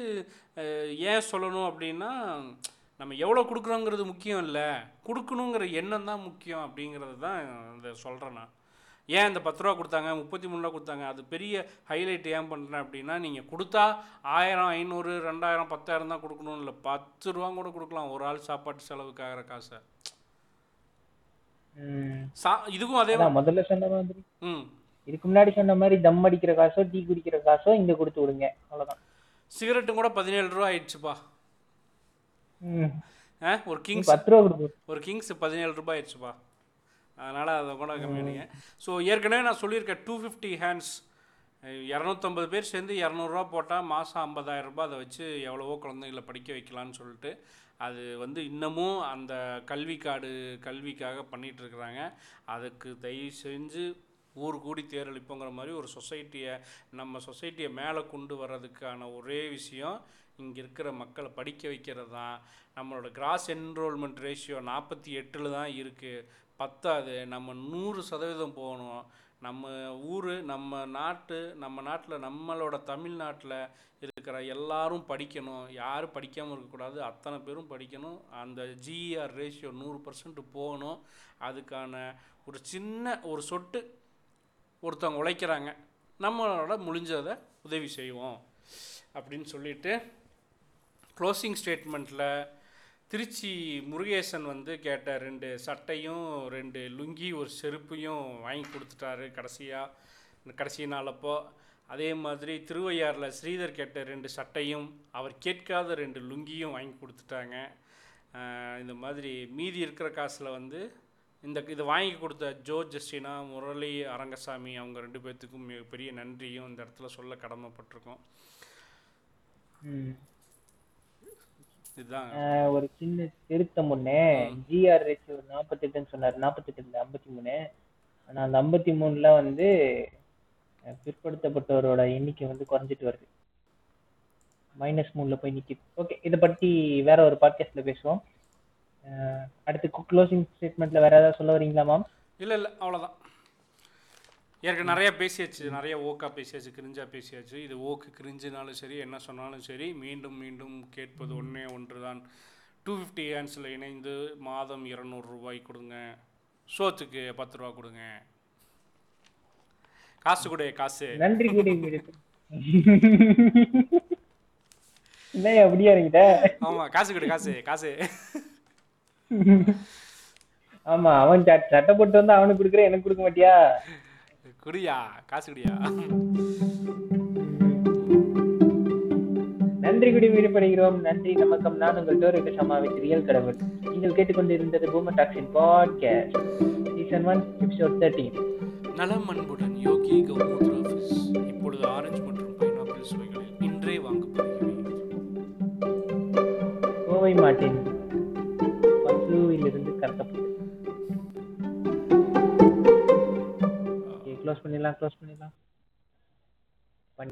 Speaker 2: ஏன் சொல்லணும் அப்படின்னா நம்ம எவ்வளோ கொடுக்குறோங்கிறது முக்கியம் இல்லை. கொடுக்கணுங்கிற எண்ணம் தான் முக்கியம் அப்படிங்கிறது தான் இந்த சொல்கிறேன் நான். ஏன் இந்த பத்து ரூபா கொடுத்தாங்க முப்பத்தி மூணு ரூபா கொடுத்தாங்க அது பெரிய ஹைலைட் ஏன் பண்ணுறேன் அப்படின்னா நீங்கள் கொடுத்தா ஆயிரம் ஐநூறு ரெண்டாயிரம் பத்தாயிரம் தான் கொடுக்கணும் இல்லை. பத்து ரூபா கூட கொடுக்கலாம். ஒரு ஆள் சாப்பாட்டு செலவுக்கு ஆகிற காசை. சா இதுக்கும் அதே
Speaker 1: முதல்ல சொன்ன மாதிரி
Speaker 2: ம்.
Speaker 1: இதுக்கு முன்னாடி சொன்ன மாதிரி தம் அடிக்கிற காசோ டீ குடிக்கிற காசோ இங்க கொடுத்து விடுங்க. அவ்வளவுதான்.
Speaker 2: சிகரெட்டும் கூட பதினேழு ரூபா ஆயிடுச்சுப்பா. ஒரு கிங்ஸ்
Speaker 1: பத்து ரூபா
Speaker 2: ஒரு கிங்ஸ் பதினேழு ரூபாய் ஆயிடுச்சுப்பா. அதனால் அதை கூட கம்மியானிங்க ஸோ ஏற்கனவே நான் சொல்லியிருக்கேன் டூ ஃபிஃப்டி ஹேண்ட்ஸ் இரநூத்தம்பது பேர் சேர்ந்து இரநூறுவா போட்டால் மாதம் ஐம்பதாயிரம் ரூபாய் அதை வச்சு எவ்வளவோ குழந்தைகளை படிக்க வைக்கலான்னு சொல்லிட்டு அது வந்து இன்னமும் அந்த கல்வி கார்டு கல்விக்காக பண்ணிட்டு இருக்கிறாங்க. அதுக்கு தயவு செஞ்சு ஊர் கூடி தேரழிப்போங்கிற மாதிரி ஒரு சொசைட்டியை நம்ம சொசைட்டியை மேலே கொண்டு வர்றதுக்கான ஒரே விஷயம் இங்கே இருக்கிற மக்களை படிக்க வைக்கிறது தான். நம்மளோட கிராஸ் என்ரோல்மெண்ட் ரேஷியோ நாற்பத்தி எட்டில் தான் இருக்குது பத்தாது. நம்ம நூறு சதவீதம் போகணும். நம்ம ஊர் நம்ம நாட்டு நம்ம நாட்டில் நம்மளோட தமிழ்நாட்டில் இருக்கிற எல்லாரும் படிக்கணும். யாரும் படிக்காமல் இருக்கக்கூடாது. அத்தனை பேரும் படிக்கணும். அந்த ஜிஆர் ரேஷியோ நூறு பர்சன்ட் போகணும். அதுக்கான ஒரு சின்ன ஒரு சொட்டு ஒருத்தவங்க உழைக்கிறாங்க நம்மளோட முடிஞ்சதை உதவி செய்வோம் அப்படின்னு சொல்லிட்டு க்ளோசிங் ஸ்டேட்மெண்ட்டில் திருச்சி முருகேசன் வந்து கேட்ட ரெண்டு சட்டையும் ரெண்டு லுங்கி ஒரு செருப்பையும் வாங்கி கொடுத்துட்டாரு கடைசியாக கடைசி நாளப்போ அதே மாதிரி திருவையாறில் ஸ்ரீதர் கேட்ட ரெண்டு சட்டையும் அவர் கேட்காத ரெண்டு லுங்கியும் வாங்கி கொடுத்துட்டாங்க. இந்த மாதிரி மீதி இருக்கிற காசில் வந்து இந்த இதை வாங்கி கொடுத்த ஜோ ஜஸ்டினா முரளி அரங்கசாமி அவங்க ரெண்டு பேர்த்துக்கும் மிகப்பெரிய நன்றியும் இந்த இடத்துல சொல்ல கடமைப்பட்டிருக்கோம்.
Speaker 1: ஒரு சின்ன திருத்தம் ஒண்ணு. ஜிஆர் ரேஷியோ நாற்பத்தெட்டுன்னு சொன்னார். நாற்பத்தெட்டு ஐம்பத்தி மூணு. ஆனா அந்த ஐம்பத்தி மூணுல வந்து பிற்படுத்தப்பட்டவரோட எண்ணிக்கை வந்து குறைஞ்சிட்டு வருது. மைனஸ் மூணுல போய் நிக்குது. ஓகே இதை பத்தி வேற ஒரு பாட்காஸ்ட்ல பேசுவோம். அடுத்து க்ளோசிங் ஸ்டேட்மெண்ட்ல வேற ஏதாவது சொல்ல வரீங்களா மேம்
Speaker 2: இல்லை இல்லை அவ்வளோதான் ஏற்கனவே நிறைய பேசியாச்சு. நிறைய ஓக்கா பேசியாச்சு கிரிஞ்சா பேசியாச்சு. இது ஓக்கு கிரிஞ்சுனாலும் சரி என்ன சொன்னாலும் சரி மீண்டும் மீண்டும் கேட்பது ஒன்றே ஒன்று தான் டூ ஃபிஃப்டி ஹேண்ட்ஸில் இணைந்து மாதம் இருநூறு ரூபாய் கொடுங்க. சோத்துக்கு பத்து ரூபா கொடுங்க. காசு கொடு காசு.
Speaker 1: நன்றி கூடி அப்படியா
Speaker 2: ஆமாம் காசு கொடு காசு காசு.
Speaker 1: ஆமா அவன் சட்ட- போட்டு வந்து அவனுக்கு கொடுக்குற எனக்கு கொடுக்க மாட்டியா?
Speaker 2: குடியா காசு குடியா?
Speaker 1: நன்றி குடி விடுபடுகிறோம் நன்றி நமக்கம் நான் உங்கள் டோரிக்க சமாவின் ரியல் கடவுள். நீங்கள் கேட்டுக்கொண்டிருந்தது boomer toxin podcast season one episode thirteen
Speaker 2: நலம் அன்புடன் யோகி கௌமுத்ரா ஆஃபீஸ் இப்பொழுது ஆரஞ்சு மற்றும் பைனாப்பிள் சுவைகளில் இன்றே வாங்கப்படுகிறேன்.
Speaker 1: கோவை மாட்டின் பசுவிலிருந்து கடத்தப்பட்டது க்ளோஸ் பண்ணிடலாம் க்ளோஸ் பண்ணிடலாம்.